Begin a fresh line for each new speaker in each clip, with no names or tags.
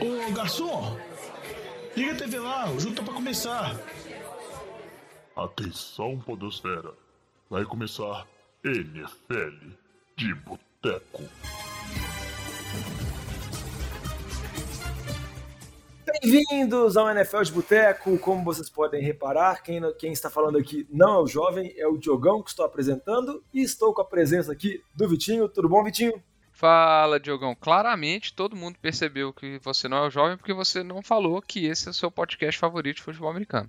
Ô garçom, liga a TV lá, o jogo tá pra começar.
Atenção, Podosfera. Vai começar NFL de Boteco.
Bem-vindos ao NFL de Boteco. Como vocês podem reparar, quem, quem, está falando aqui não é o jovem, é o Diogão que estou apresentando. E estou com a presença aqui do Vitinho. Tudo bom, Vitinho?
Fala, Diogão. Claramente todo mundo percebeu que você não é o jovem porque você não falou que esse é o seu podcast favorito de futebol americano.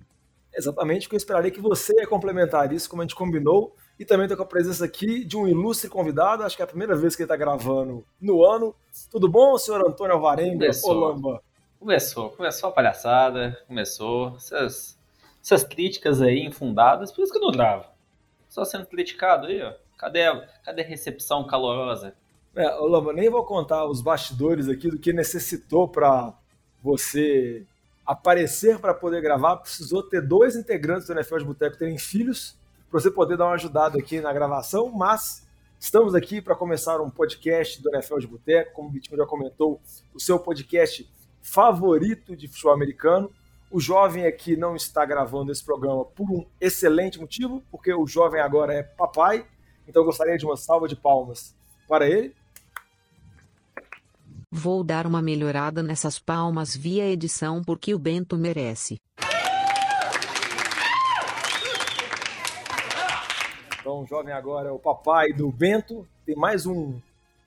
Exatamente, porque eu esperaria que você ia complementar isso, como a gente combinou. E também estou com a presença aqui de um ilustre convidado, acho que é a primeira vez que ele está gravando no ano. Tudo bom, senhor Antônio Alvarenga Olamba?
Começou, começou a palhaçada, começou essas, essas críticas aí infundadas, por isso que eu não gravo. Só sendo criticado aí, ó. Cadê, cadê a recepção calorosa?
É, Olamba, nem vou contar os bastidores aqui do que necessitou para você aparecer para poder gravar. Precisou ter dois integrantes do NFL de Boteco terem filhos para você poder dar uma ajudada aqui na gravação, mas estamos aqui para começar um podcast do NFL de Boteco, como o Vitinho já comentou, o seu podcast favorito de futebol americano. O jovem aqui não está gravando esse programa por um excelente motivo, porque o jovem agora é papai, então eu gostaria de uma salva de palmas para ele.
Vou dar uma melhorada nessas palmas via edição porque o Bento merece.
Então, jovem agora é o papai do Bento. Tem mais um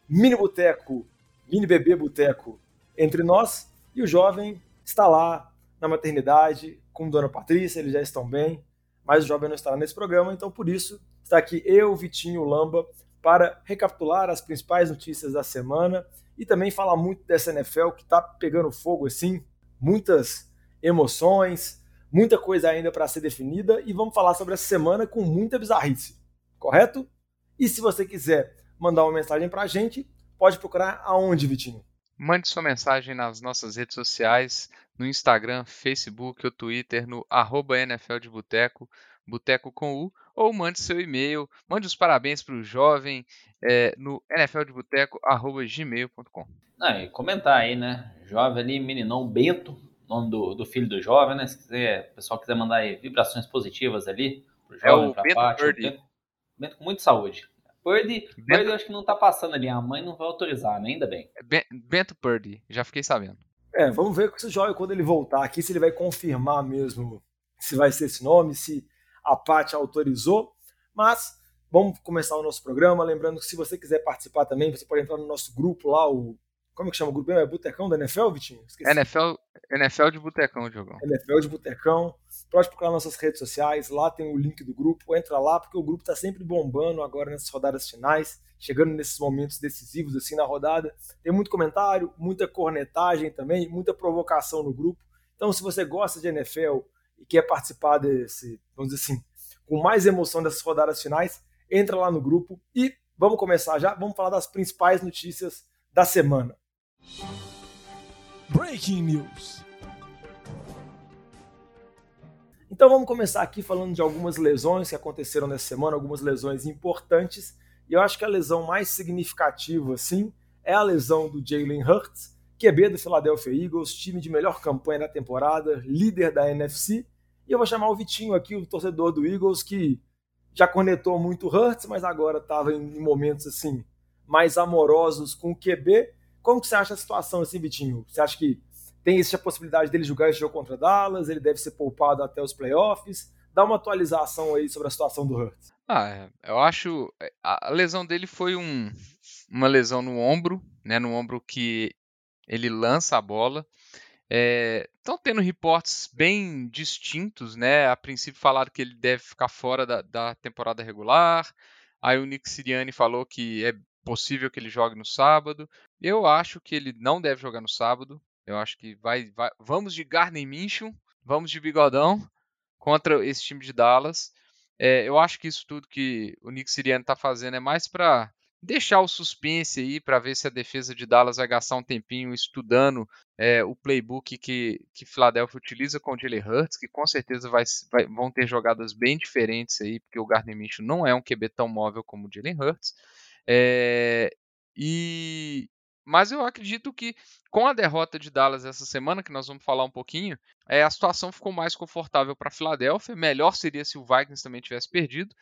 mini boteco, mini bebê boteco entre nós. E o jovem está lá na maternidade com Dona Patrícia, eles já estão bem. Mas o jovem não estará nesse programa, então por isso está aqui eu, Vitinho Lamba, para recapitular as principais notícias da semana e também falar muito dessa NFL que está pegando fogo assim, muitas emoções, muita coisa ainda para ser definida e vamos falar sobre essa semana com muita bizarrice, correto? E se você quiser mandar uma mensagem para a gente, pode procurar aonde, Vitinho?
Mande sua mensagem nas nossas redes sociais, no Instagram, Facebook ou Twitter, no arroba NFL de Boteco, Boteco com U, ou mande seu e-mail, mande os parabéns para o jovem é, no nfldeboteco.gmail.com.
Ah, e comentar aí, né? Jovem ali, meninão Bento, nome do, do filho do jovem, né? Se quiser, o pessoal quiser mandar aí vibrações positivas ali
pro jovem, é o Bento parte,
Bento, Bento com muita saúde. Purdy, Bento... Purdy eu acho que não tá passando ali, a mãe não vai autorizar, né? Ainda bem.
Bento Purdy, já fiquei sabendo.
É, vamos ver com esse jovem quando ele voltar aqui, se ele vai confirmar mesmo se vai ser esse nome, se a Paty autorizou. Mas vamos começar o nosso programa. Lembrando que se você quiser participar também, você pode entrar no nosso grupo lá, o. Como é que chama o grupo? É Botecão da NFL, Vitinho?
Esqueci. NFL, NFL de Botecão, Diogão.
NFL de Botecão. Pode procurar nossas redes sociais, lá tem o link do grupo. Entra lá, porque o grupo está sempre bombando agora nessas rodadas finais, chegando nesses momentos decisivos assim na rodada. Tem muito comentário, muita cornetagem também, muita provocação no grupo. Então, se você gosta de NFL e quer participar desse, vamos dizer assim, com mais emoção dessas rodadas finais, entra lá no grupo e vamos começar já, vamos falar das principais notícias da semana.
Breaking News.
Então vamos começar aqui falando de algumas lesões que aconteceram nessa semana, algumas lesões importantes. E eu acho que a lesão mais significativa, assim, é a lesão do Jalen Hurts, QB do Philadelphia Eagles, time de melhor campanha da temporada, líder da NFC. E eu vou chamar o Vitinho aqui, o torcedor do Eagles, que já conectou muito Hurts, mas agora estava em momentos assim mais amorosos com o QB. Como que você acha a situação assim, Vitinho? Você acha que tem existe a possibilidade dele jogar esse jogo contra Dallas? Ele deve ser poupado até os playoffs? Dá uma atualização aí sobre a situação do Hurts.
Ah, eu acho a lesão dele foi um, uma lesão no ombro, né, no ombro que ele lança a bola. Estão é, tendo reportes bem distintos, né? A princípio falaram que ele deve ficar fora da, da temporada regular. Aí o Nick Sirianni falou que é possível que ele jogue no sábado. Eu acho que ele não deve jogar no sábado. Eu acho que vai, vai vamos de Garner Minshew, vamos de Bigodão contra esse time de Dallas. É, eu acho que isso tudo que o Nick Sirianni está fazendo é mais para deixar o suspense aí para ver se a defesa de Dallas vai gastar um tempinho estudando é, o playbook que, que Philadelphia utiliza com o Jalen Hurts, que com certeza vai, vai, vão ter jogadas bem diferentes aí, porque o Gardner Minshew não é um QB tão móvel como o Jalen Hurts. É, e mas eu acredito que com a derrota de Dallas essa semana, que nós vamos falar um pouquinho, é, a situação ficou mais confortável para a Filadélfia. Melhor seria se o Vikings também tivesse perdido,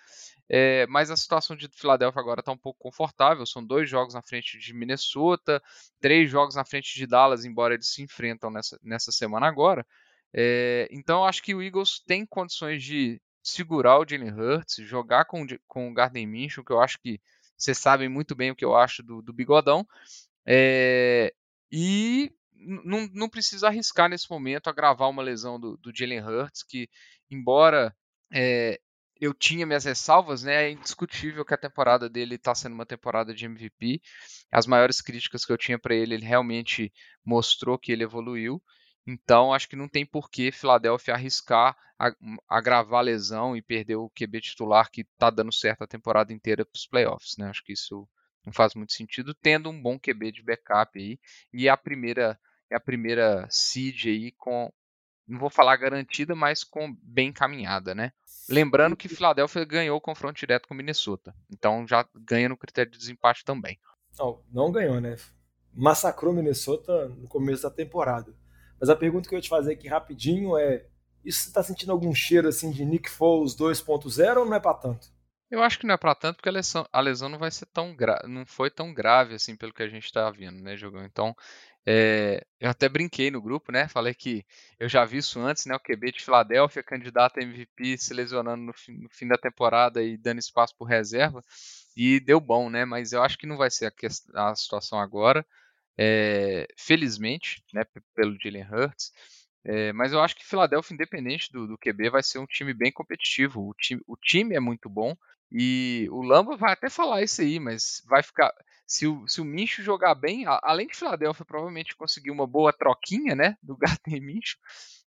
é, mas a situação de Filadélfia agora está um pouco confortável. São dois jogos na frente de Minnesota, três jogos na frente de Dallas, embora eles se enfrentam nessa, nessa semana agora. É, então, acho que o Eagles tem condições de segurar o Jalen Hurts, jogar com, com o Gardner Minshew, que eu acho que vocês sabem muito bem o que eu acho do, do Bigodão. É, e não, precisa arriscar nesse momento a gravar uma lesão do, do Jalen Hurts, que, embora é, eu tinha minhas ressalvas, né, é indiscutível que a temporada dele está sendo uma temporada de MVP. As maiores críticas que eu tinha para ele, ele realmente mostrou que ele evoluiu. Então, acho que não tem por que Philadelphia arriscar agravar a lesão e perder o QB titular que está dando certo a temporada inteira para os playoffs. Né? Acho que isso não faz muito sentido, tendo um bom QB de backup aí. E a primeira, é a primeira seed aí com, não vou falar garantida, mas com bem caminhada, né? Lembrando que Philadelphia ganhou o confronto direto com Minnesota. Então já ganha no critério de desempate também.
Não, não ganhou, né? Massacrou Minnesota no começo da temporada. Mas a pergunta que eu ia te fazer aqui rapidinho é: isso você tá sentindo algum cheiro assim de Nick Foles 2.0 ou não é para tanto?
Eu acho que não é para tanto porque a lesão, a lesão não vai ser tão não foi tão grave assim pelo que a gente tá vendo, né, jogão? Então, é... eu até brinquei no grupo, né? Falei que eu já vi isso antes, né? O QB de Filadélfia, candidato a MVP, se lesionando no fim, no fim da temporada e dando espaço por reserva. E deu bom, né? Mas eu acho que não vai ser a, a situação agora. É... Felizmente, né? Pelo Jalen Hurts. É, mas eu acho que Filadélfia, independente do, do, QB, vai ser um time bem competitivo. O time, o time é muito bom. E o Lamba vai até falar isso aí, mas vai ficar. Se o, se o Mincho jogar bem, além de Filadélfia provavelmente conseguir uma boa troquinha, né? Do Gardner Mincho,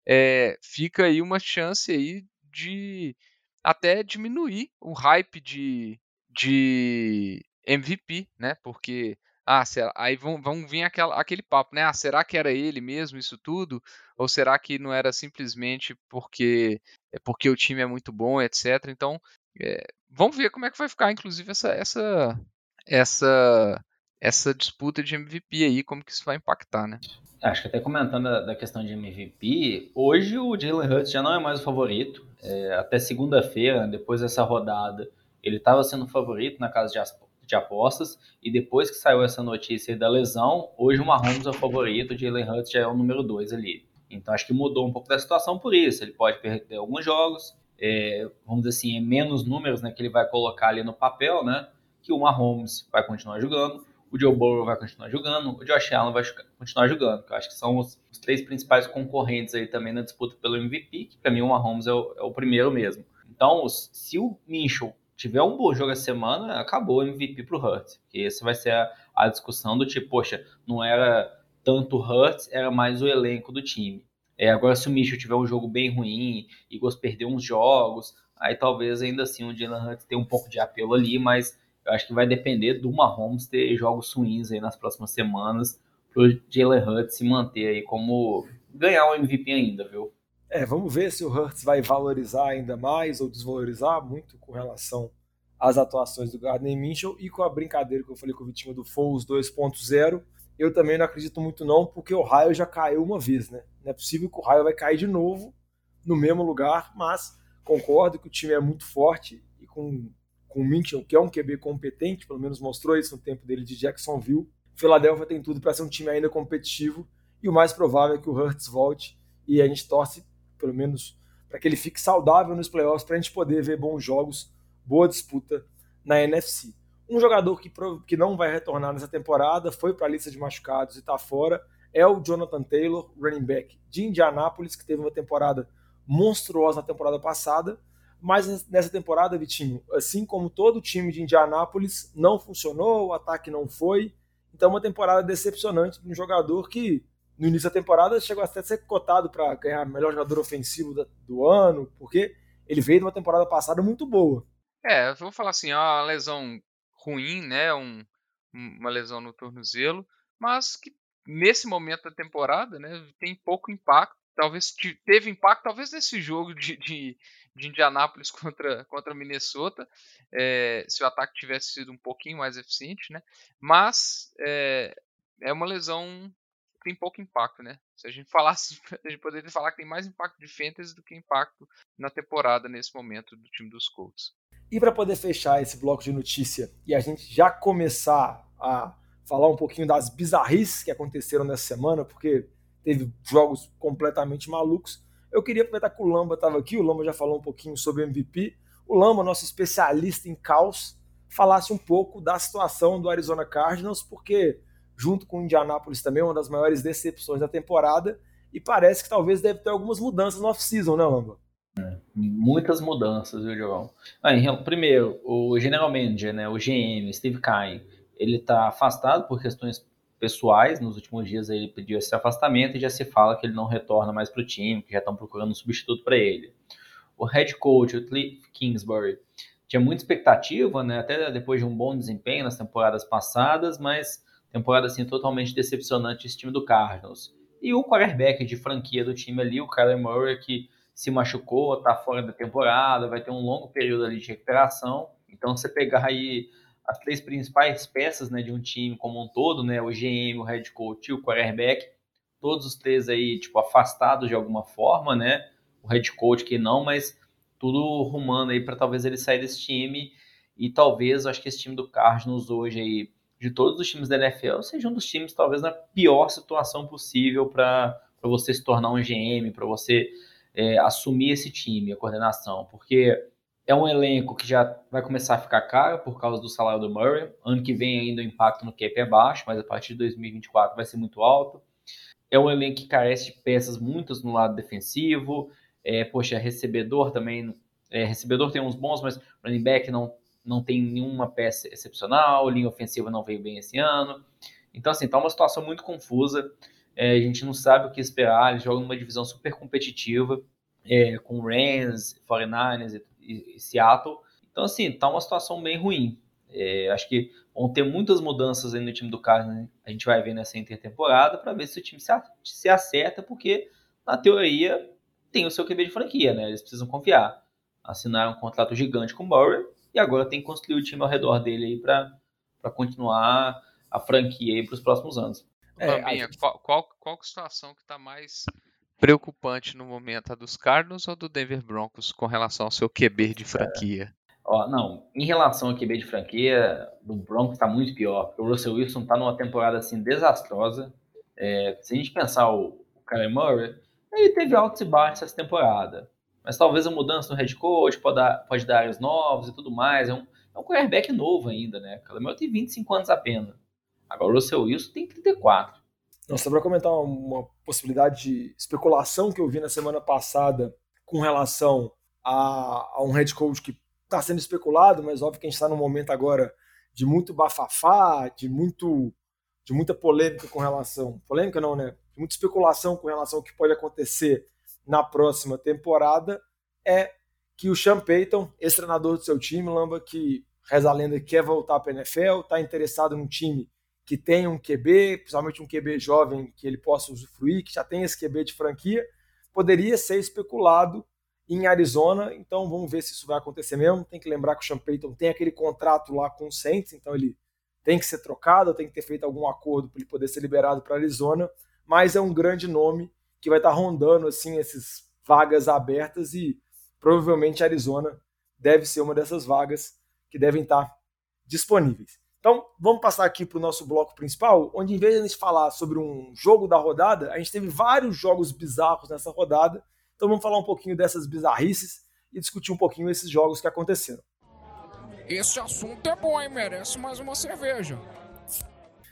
é, fica aí uma chance aí de até diminuir o hype de, de MVP, né? Porque ah, será, aí vão, vão vir aquela, aquele papo, né? Ah, será que era ele mesmo isso tudo? Ou será que não era simplesmente porque é porque o time é muito bom, etc. Então, é, vamos ver como é que vai ficar, inclusive essa essa essa essa disputa de MVP aí, como que isso vai impactar, né?
Acho que até comentando da, da questão de MVP, hoje o Jalen Hurts já não é mais o favorito. É, até segunda-feira, depois dessa rodada, ele estava sendo favorito na casa de de apostas. E depois que saiu essa notícia da lesão, hoje o Mahomes é o favorito, o Jalen Hurts já é o número 2 ali. Então acho que mudou um pouco da situação por isso. Ele pode perder alguns jogos, é, vamos dizer assim, é menos números né, que ele vai colocar ali no papel, né? Que o Mahomes vai continuar jogando, o Joe Burrow vai continuar jogando, o Josh Allen vai continuar jogando. Que eu acho que são os, os, três principais concorrentes aí também na disputa pelo MVP, que para mim o Mahomes é o, é o primeiro mesmo. Então, se o Minchel tiver um bom jogo essa semana, acabou o MVP pro Hurts. Porque essa vai ser a, a, discussão do tipo, poxa, não era tanto o Hurts, era mais o elenco do time. É, agora, se o Mitchell tiver um jogo bem ruim, Eagles perder uns jogos, aí talvez ainda assim o Jalen Hurts tenha um pouco de apelo ali, mas eu acho que vai depender do Mahomes ter jogos ruins aí nas próximas semanas pro Jalen Hurts se manter aí como ganhar o MVP ainda, viu?
É, vamos ver se o Hurts vai valorizar ainda mais ou desvalorizar muito com relação às atuações do Gardner Minshew e com a brincadeira que eu falei com o Vitinho do Foles 2.0. Eu também não acredito muito não, porque o Raio já caiu uma vez, né? Não é possível que o Raio vai cair de novo no mesmo lugar, mas concordo que o time é muito forte e com, com o Minshew, que é um QB competente, pelo menos mostrou isso no tempo dele de Jacksonville, Philadelphia tem tudo para ser um time ainda competitivo e o mais provável é que o Hurts volte e a gente torce pelo menos para que ele fique saudável nos playoffs, para a gente poder ver bons jogos, boa disputa na NFC. Um jogador que, que não vai retornar nessa temporada, foi para a lista de machucados e está fora, é o Jonathan Taylor, running back de Indianápolis, que teve uma temporada monstruosa na temporada passada, mas nessa temporada, Vitinho, assim como todo o time de Indianápolis, não funcionou, o ataque não foi. Então, uma temporada decepcionante de um jogador que no início da temporada chegou até a ser cotado para ganhar melhor jogador ofensivo do ano, porque ele veio de uma temporada passada muito boa.
É, eu vou falar assim, uma lesão ruim, né, um, uma lesão no tornozelo, mas que nesse momento da temporada, né, tem pouco impacto. Talvez teve impacto, talvez nesse jogo de, de, de Indianápolis contra, contra Minnesota, é, se o ataque tivesse sido um pouquinho mais eficiente, né? Mas é, é uma lesão que tem pouco impacto, né? Se a gente falasse, a gente poderia falar que tem mais impacto de fantasy do que impacto na temporada nesse momento do time dos Colts.
E para poder fechar esse bloco de notícia e a gente já começar a falar um pouquinho das bizarrices que aconteceram nessa semana, porque teve jogos completamente malucos. Eu queria aproveitar que o Lamba estava aqui, o Lamba já falou um pouquinho sobre MVP. O Lamba, nosso especialista em caos, falasse um pouco da situação do Arizona Cardinals, porque junto com o Indianapolis também, uma das maiores decepções da temporada, e parece que talvez deve ter algumas mudanças no off-season, né, Lamba?
Muitas mudanças, viu? Ah, primeiro, o General Manager, né, o GM, Steve Kine, ele está afastado por questões pessoais. Nos últimos dias ele pediu esse afastamento e já se fala que ele não retorna mais para o time, que já estão procurando um substituto para ele. O head coach, o Cliff Kingsbury, tinha muita expectativa, né? até depois de um bom desempenho nas temporadas passadas, mas temporada assim totalmente decepcionante esse time do Cardinals. E o quarterback de franquia do time ali, o Kyler Murray, que se machucou, está fora da temporada, vai ter um longo período ali de recuperação. Então, você pegar aí as três principais peças né, de um time como um todo, né, o GM, o head coach e o quarterback, todos os três aí, tipo, afastados de alguma forma, né, o head coach que não, mas tudo rumando aí para talvez ele sair desse time e talvez, acho que esse time do Cardinals hoje aí, de todos os times da NFL, seja um dos times talvez na pior situação possível para você se tornar um GM, para você é, assumir esse time, a coordenação, porque é um elenco que já vai começar a ficar caro por causa do salário do Murray. Ano que vem ainda o impacto no cap é baixo, mas a partir de 2024 vai ser muito alto. É um elenco que carece de peças muitas no lado defensivo. É, poxa, recebedor também. É, recebedor tem uns bons, mas running back não, não tem nenhuma peça excepcional. Linha ofensiva não veio bem esse ano. Então, assim, tá uma situação muito confusa. É, a gente não sabe o que esperar. Eles jogam numa divisão super competitiva, é, com Rams, 49ers e e, Seattle. Então, assim, tá uma situação bem ruim. É, acho que vão ter muitas mudanças aí no time do Cardinals, né? a gente vai ver nessa intertemporada para ver se o time se, se acerta, porque na teoria tem o seu QB de franquia, né? Eles precisam confiar. Assinaram um contrato gigante com o Bauer e agora tem que construir o time ao redor dele aí para continuar a franquia aí para os próximos anos.
É, Bambinha, qual, qual, qual situação que está mais preocupante no momento a dos Cardinals ou do Denver Broncos com relação ao seu QB de franquia? É.
Ó, não, em relação ao QB de franquia, do Broncos está muito pior, porque o Russell Wilson está numa temporada assim desastrosa. É, se a gente pensar o, o Kyler Murray, ele teve altos e baixos essa temporada. Mas talvez a mudança no head coach pode dar, pode dar áreas novos e tudo mais. É um, é um quarterback novo ainda, né? O Kyler Murray tem 25 anos apenas. Agora o Russell Wilson tem 34.
Não, só para comentar uma possibilidade de especulação que eu vi na semana passada com relação a, a um head coach que está sendo especulado, mas óbvio que a gente está num momento agora de muito bafafá, de muito de muita polêmica com relação. Polêmica não, né? De muita especulação com relação ao que pode acontecer na próxima temporada é que o Sean Payton, ex-treinador do seu time, Lamba, que reza a lenda quer voltar para a NFL, está interessado num time que tem um QB, principalmente um QB jovem que ele possa usufruir, que já tem esse QB de franquia, poderia ser especulado em Arizona, então vamos ver se isso vai acontecer mesmo. Tem que lembrar que o Sean Payton tem aquele contrato lá com o Saints, então ele tem que ser trocado, tem que ter feito algum acordo para ele poder ser liberado para Arizona, mas é um grande nome que vai estar tá rondando assim essas vagas abertas e provavelmente Arizona deve ser uma dessas vagas que devem estar tá disponíveis. Então, vamos passar aqui para o nosso bloco principal, onde em vez de a gente falar sobre um jogo da rodada, a gente teve vários jogos bizarros nessa rodada. Então, vamos falar um pouquinho dessas bizarrices e discutir um pouquinho esses jogos que aconteceram.
Esse assunto é bom, hein? Merece mais uma cerveja.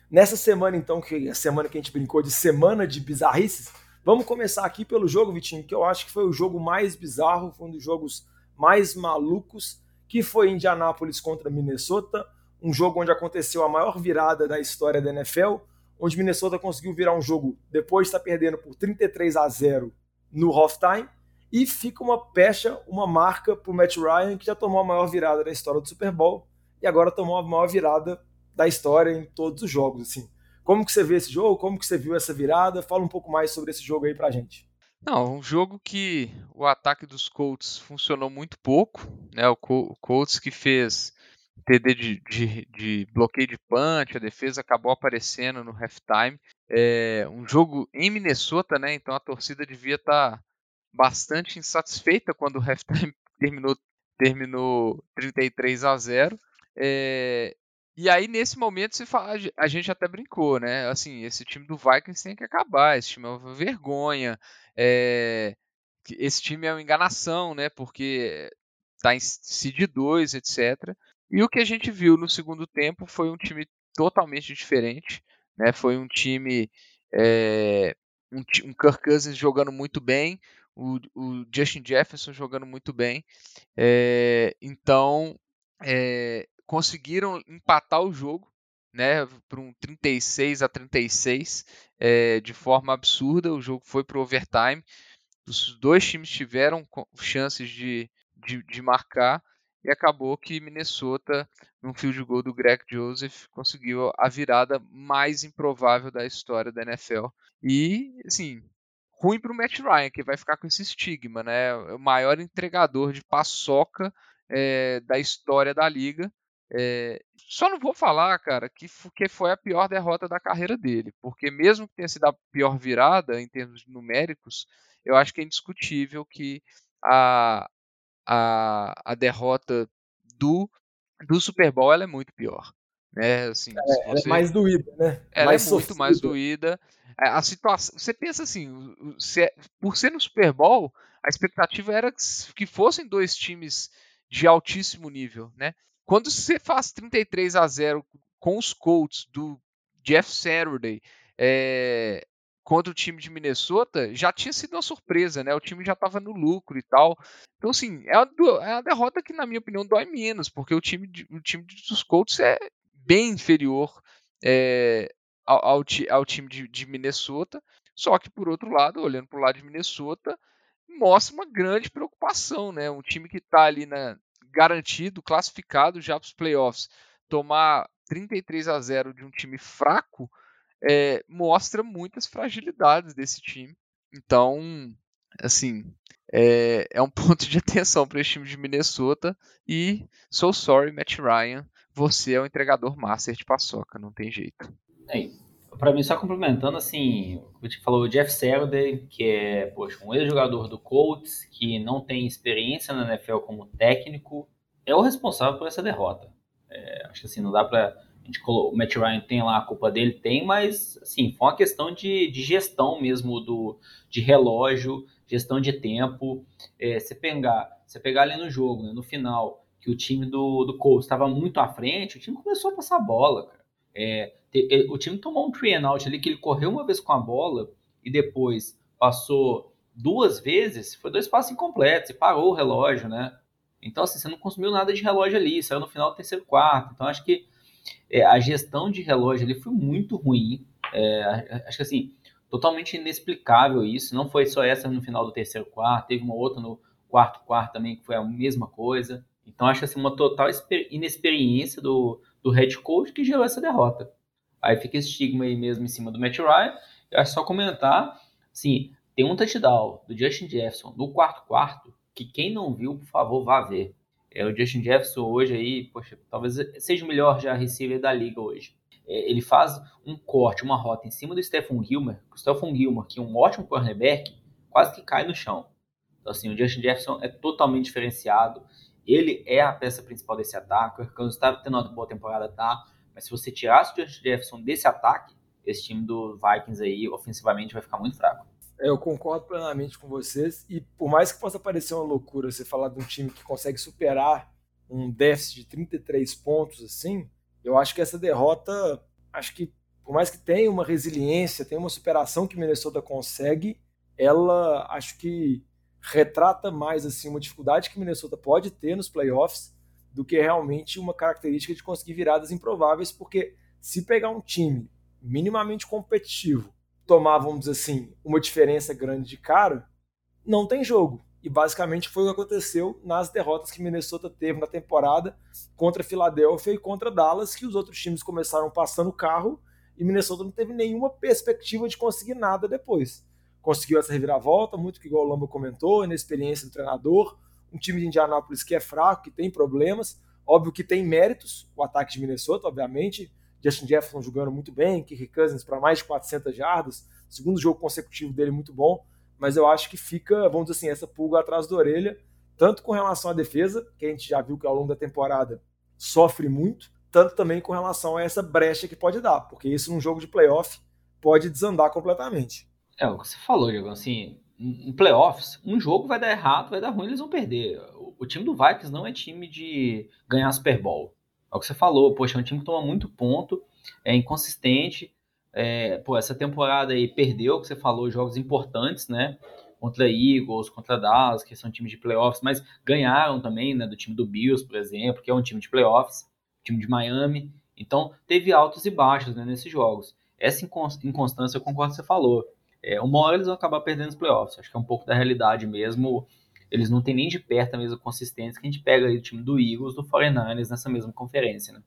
Nessa semana, então, que é a semana que a gente brincou de semana de bizarrices, vamos começar aqui pelo jogo, Vitinho, que eu acho que foi o jogo mais bizarro, foi um dos jogos mais malucos, que foi Indianápolis contra Minnesota um jogo onde aconteceu a maior virada da história da NFL, onde Minnesota conseguiu virar um jogo depois de estar perdendo por 33 a 0 no halftime, e fica uma pecha, uma marca para o Matt Ryan, que já tomou a maior virada da história do Super Bowl, e agora tomou a maior virada da história em todos os jogos. Assim. Como que você vê esse jogo? Como que você viu essa virada? Fala um pouco mais sobre esse jogo aí pra gente.
Não, um jogo que o ataque dos Colts funcionou muito pouco, né? O Colts que fez TD de, de, de, bloqueio de punch, a defesa acabou aparecendo no halftime. É um jogo em Minnesota, né? Então a torcida devia estar tá bastante insatisfeita quando o halftime terminou, terminou 33 a 0. É, e aí, nesse momento, se fala, a gente até brincou, né? Assim, esse time do Vikings tem que acabar, esse time é uma vergonha, é, esse time é uma enganação, né? Porque tá em seed 2, etc. E o que a gente viu no segundo tempo foi um time totalmente diferente, né? Foi um time, é, um, um Kirk Cousins jogando muito bem, o, o Justin Jefferson jogando muito bem. É, então, é, conseguiram empatar o jogo, né, para um 36 a 36, é, de forma absurda. O jogo foi para o overtime. Os dois times tiveram chances de, de, de, marcar e acabou que Minnesota, num field goal do Greg Joseph, conseguiu a virada mais improvável da história da NFL. E, assim, ruim para o Matt Ryan, que vai ficar com esse estigma, né? O maior entregador de paçoca é, da história da liga. É, só não vou falar, cara, que, que foi a pior derrota da carreira dele, porque mesmo que tenha sido a pior virada em termos numéricos, eu acho que é indiscutível que a, a, a derrota do, do Super Bowl ela é muito pior. Né? Assim,
é, você... ela é mais doída, né?
Ela mais é muito mais doída. É, a situação, você pensa assim, se, por ser no Super Bowl, a expectativa era que fossem dois times de altíssimo nível, né? Quando você faz 33 a 0 com os Colts do Jeff Saturday é, contra o time de Minnesota, já tinha sido uma surpresa, né? O time já estava no lucro e tal. Então, assim, é uma, é uma, derrota que, na minha opinião, dói menos, porque o time, de, o time dos Colts é bem inferior é, ao, ao, ao, time de, de Minnesota. Só que, por outro lado, olhando para o lado de Minnesota, mostra uma grande preocupação, né? Um time que está ali na, garantido, classificado já para os playoffs, tomar 33 a 0 de um time fraco é, mostra muitas fragilidades desse time. Então, assim, é, é um ponto de atenção para esse time de Minnesota. E so sorry, Matt Ryan, você é o entregador master de paçoca, não tem jeito.
É, para mim, só complementando, assim, a gente falou, o Jeff Saturday, que é, poxa, um ex-jogador do Colts, que não tem experiência na NFL como técnico, é o responsável por essa derrota. É, acho que assim, não dá pra. Gente o Matt Ryan tem lá a culpa dele, tem, mas assim, foi uma questão de, de gestão mesmo do, de relógio, gestão de tempo. É, você pegar, você pegar ali no jogo, né, no final, que o time do, do Colts estava muito à frente, o time começou a passar a bola, cara. É, o time tomou um three and out ali que ele correu uma vez com a bola e depois passou duas vezes, foi dois passos incompletos e parou o relógio, né? Então, assim, você não consumiu nada de relógio ali, saiu no final do terceiro quarto. Então, acho que é, a gestão de relógio ali foi muito ruim. É, acho que, assim, totalmente inexplicável isso. Não foi só essa no final do terceiro quarto, teve uma outra no quarto quarto também que foi a mesma coisa. Então, acho assim, uma total inexperiência do, do head coach que gerou essa derrota. Aí fica esse estigma aí mesmo em cima do Matt Ryan. Acho só comentar, assim, tem um touchdown do Justin Jefferson no quarto quarto, que quem não viu, por favor, vá ver. É, o Justin Jefferson hoje aí, poxa, talvez seja o melhor já receiver da liga hoje. É, ele faz um corte, uma rota em cima do Stephen Gilmer, o Stephen Gilmer, que é um ótimo cornerback, quase que cai no chão. Então, assim, o Justin Jefferson é totalmente diferenciado. Ele é a peça principal desse ataque. O Arkansas está tendo uma boa temporada, tá? Mas se você tirasse o Justin Jefferson desse ataque, esse time do Vikings aí, ofensivamente, vai ficar muito fraco.
Eu concordo plenamente com vocês. E por mais que possa parecer uma loucura você falar de um time que consegue superar um déficit de 33 pontos assim, eu acho que essa derrota, acho que por mais que tenha uma resiliência, tenha uma superação que Minnesota consegue, ela acho que retrata mais assim uma dificuldade que Minnesota pode ter nos playoffs do que realmente uma característica de conseguir viradas improváveis, porque se pegar um time minimamente competitivo tomar, vamos dizer assim, uma diferença grande de cara, não tem jogo. E basicamente foi o que aconteceu nas derrotas que Minnesota teve na temporada contra Filadélfia e contra Dallas, que os outros times começaram passando o carro e Minnesota não teve nenhuma perspectiva de conseguir nada depois. Conseguiu essa reviravolta, muito que igual o Lamba comentou, inexperiência do treinador, um time de Indianápolis que é fraco, que tem problemas. Óbvio que tem méritos o ataque de Minnesota, obviamente. Justin Jefferson jogando muito bem, Kirk Cousins para mais de 400 jardas, segundo jogo consecutivo dele muito bom, mas eu acho que fica, vamos dizer assim, essa pulga atrás da orelha, tanto com relação à defesa, que a gente já viu que ao longo da temporada sofre muito, tanto também com relação a essa brecha que pode dar, porque isso num jogo de playoff pode desandar completamente.
É o que você falou, Diego, assim, em playoffs, um jogo vai dar errado, vai dar ruim, eles vão perder. O time do Vikings não é time de ganhar Super Bowl. É o que você falou, poxa, é um time que toma muito ponto, é inconsistente. É, pô, essa temporada aí perdeu, que você falou, jogos importantes, né? Contra Eagles, contra Dallas, que são times de playoffs, mas ganharam também, né? Do time do Bills, por exemplo, que é um time de playoffs, time de Miami. Então, teve altos e baixos né, nesses jogos. Essa inconstância, eu concordo que você falou. É, uma hora eles vão acabar perdendo os playoffs. Acho que é um pouco da realidade mesmo eles não têm nem de perto a mesma consistência que a gente pega aí o time do Eagles, do 49ers nessa mesma conferência, né?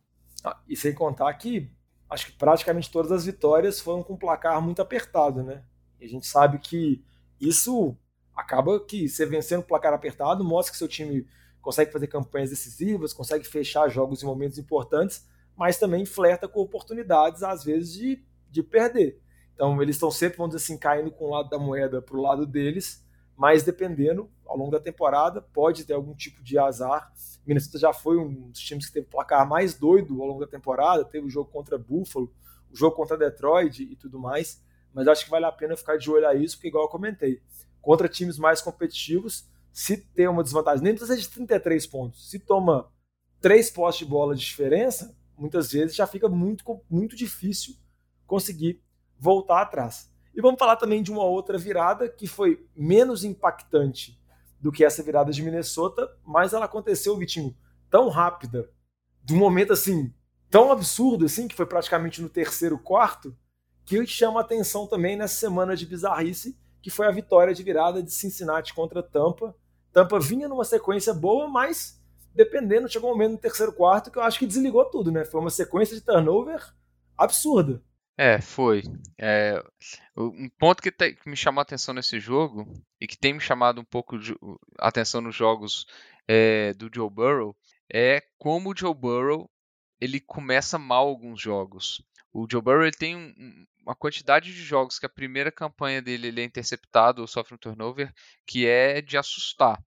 Ah, e sem contar que acho que praticamente todas as vitórias foram com placar muito apertado, né? E a gente sabe que isso acaba que você vencendo placar apertado mostra que seu time consegue fazer campanhas decisivas, consegue fechar jogos em momentos importantes, mas também flerta com oportunidades, às vezes, de, de perder. Então, eles estão sempre, vamos dizer assim, caindo com o lado da moeda para o lado deles, mas dependendo, ao longo da temporada, pode ter algum tipo de azar. Minnesota já foi um dos times que teve o placar mais doido ao longo da temporada, teve o jogo contra Buffalo, o jogo contra Detroit e tudo mais, mas acho que vale a pena ficar de olho a isso, porque igual eu comentei, contra times mais competitivos, se tem uma desvantagem, nem precisa de 33 pontos, se toma três postes de bola de diferença, muitas vezes já fica muito, muito difícil conseguir voltar atrás. E vamos falar também de uma outra virada que foi menos impactante do que essa virada de Minnesota, mas ela aconteceu, Vitinho, tão rápida, de um momento assim, tão absurdo assim, que foi praticamente no terceiro quarto, que eu te chamo a atenção também nessa semana de bizarrice, que foi a vitória de virada de Cincinnati contra Tampa. Tampa vinha numa sequência boa, mas dependendo, chegou um momento no terceiro quarto que eu acho que desligou tudo, né? Foi uma sequência de turnover absurda.
É, foi. É, um ponto que, te, que, me chamou a atenção nesse jogo e que tem me chamado um pouco de atenção nos jogos é, do Joe Burrow é como o Joe Burrow ele começa mal alguns jogos. O Joe Burrow ele tem um, uma quantidade de jogos que a primeira campanha dele ele é interceptado ou sofre um turnover que é de assustar.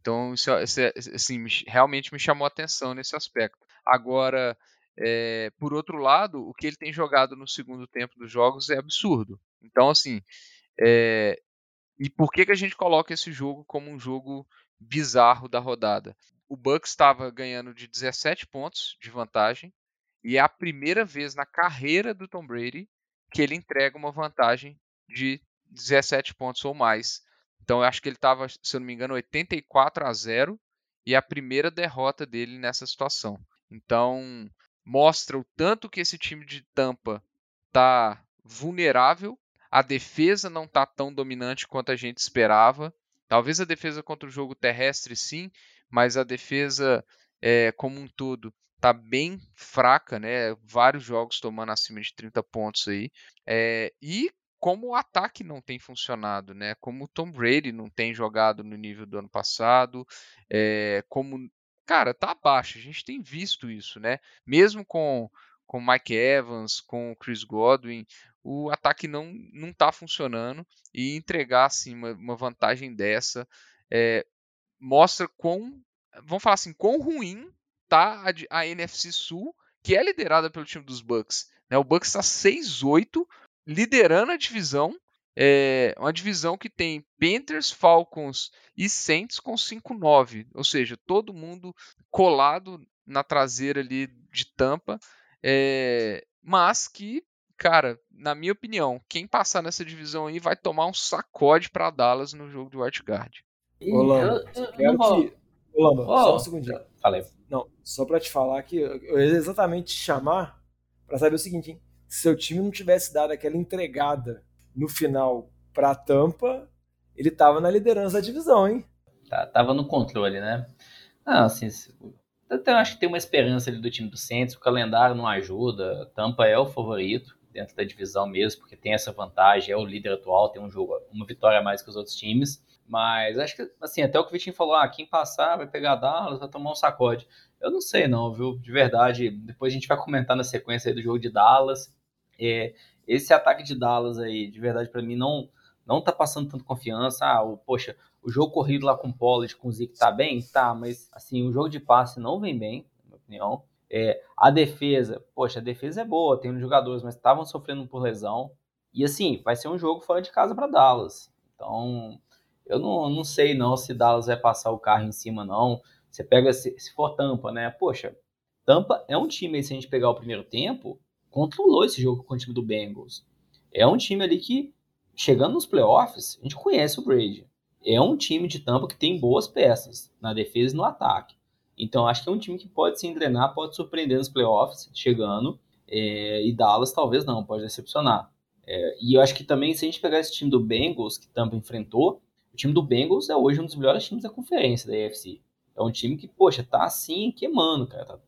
Então isso, isso é, assim, realmente me chamou a atenção nesse aspecto. Agora é, por outro lado, o que ele tem jogado no segundo tempo dos jogos é absurdo. Então, assim, é, e por que, que a gente coloca esse jogo como um jogo bizarro da rodada? O Bucks estava ganhando de 17 pontos de vantagem e é a primeira vez na carreira do Tom Brady que ele entrega uma vantagem de 17 pontos ou mais. Então eu acho que ele estava, se eu não me engano, 84 a 0 e é a primeira derrota dele nessa situação. Então, mostra o tanto que esse time de Tampa tá vulnerável, a defesa não tá tão dominante quanto a gente esperava. Talvez a defesa contra o jogo terrestre sim, mas a defesa é, como um todo tá bem fraca, né? Vários jogos tomando acima de 30 pontos aí. É, e como o ataque não tem funcionado, né? Como o Tom Brady não tem jogado no nível do ano passado, é, como cara, tá abaixo. A gente tem visto isso, né? Mesmo com com Mike Evans, com Chris Godwin, o ataque não não tá funcionando e entregar assim uma, uma vantagem dessa é, mostra quão, vamos falar assim, quão ruim tá a, a NFC Sul, que é liderada pelo time dos Bucks. Né? O Bucks está 6-8, liderando a divisão é uma divisão que tem Panthers, Falcons e Saints com 5-9, ou seja, todo mundo colado na traseira ali de tampa, é, mas que, cara, na minha opinião, quem passar nessa divisão aí vai tomar um sacode para Dallas no jogo do Wildcard.
Quero que... Ô, Lamba, oh, só um segundinho.
Falei.
Não, só para te falar que eu ia exatamente te chamar para saber o seguinte, hein? se seu time não tivesse dado aquela entregada no final para a Tampa, ele tava na liderança da divisão, hein?
Tá, tava no controle, né? Não, assim, eu acho que tem uma esperança ali do time do Santos, o calendário não ajuda, Tampa é o favorito dentro da divisão mesmo, porque tem essa vantagem, é o líder atual, tem um jogo, uma vitória a mais que os outros times, mas acho que, assim, até o que o Vitinho falou, ah, quem passar vai pegar Dallas, vai tomar um sacode. Eu não sei não, viu? De verdade, depois a gente vai comentar na sequência do jogo de Dallas. É, esse ataque de Dallas aí, de verdade, para mim, não não tá passando tanto confiança. Ah, o, poxa, o jogo corrido lá com o Pollard, com o Zeke tá bem? Tá, mas assim, o jogo de passe não vem bem, na minha opinião. É, a defesa, poxa, a defesa é boa, tem uns jogadores, mas estavam sofrendo por lesão. E assim, vai ser um jogo fora de casa para Dallas. Então, eu não, não sei não se Dallas vai passar o carro em cima, não. Você pega, se, se for Tampa, né? Poxa, Tampa é um time se a gente pegar o primeiro tempo, controlou esse jogo com o time do Bengals. É um time ali que, chegando nos playoffs, a gente conhece o Brady. É um time de Tampa que tem boas peças na defesa e no ataque. Então, acho que é um time que pode se engrenar, pode surpreender nos playoffs, chegando. É, e Dallas talvez não, pode decepcionar. É, e eu acho que também, se a gente pegar esse time do Bengals, que Tampa enfrentou, o time do Bengals é hoje um dos melhores times da conferência da AFC. É um time que, poxa, tá assim, queimando, cara. Tá,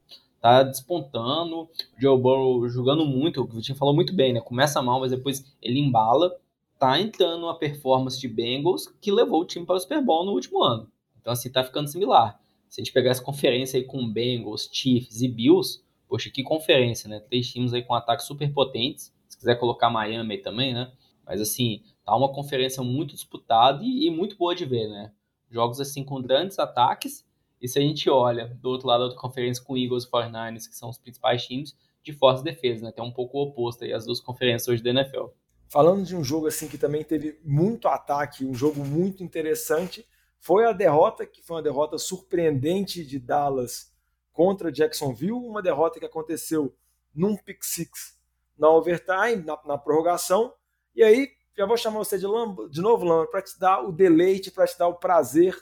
tá despontando. O Joe Burrow jogando muito, o Vitinho falou muito bem, né? Começa mal, mas depois ele embala. Tá entrando uma performance de Bengals que levou o time para o Super Bowl no último ano. Então, assim, tá ficando similar. Se a gente pegar essa conferência aí com Bengals, Chiefs e Bills, poxa, que conferência, né? Três times aí com ataques super potentes. Se quiser colocar Miami aí também, né? Mas assim, tá uma conferência muito disputada e, e muito boa de ver, né? Jogos assim com grandes ataques e se a gente olha do outro lado da outra conferência com Eagles e 49ers, que são os principais times, de força defesa, né? Um pouco oposto aí as duas conferências hoje da NFL.
Falando de um jogo assim que também teve muito ataque, um jogo muito interessante, foi a derrota, que foi uma derrota surpreendente de Dallas contra Jacksonville, uma derrota que aconteceu num pick six na overtime, na, na prorrogação. E aí, já vou chamar você de, de novo, Lamba, para te dar o deleite, para te dar o prazer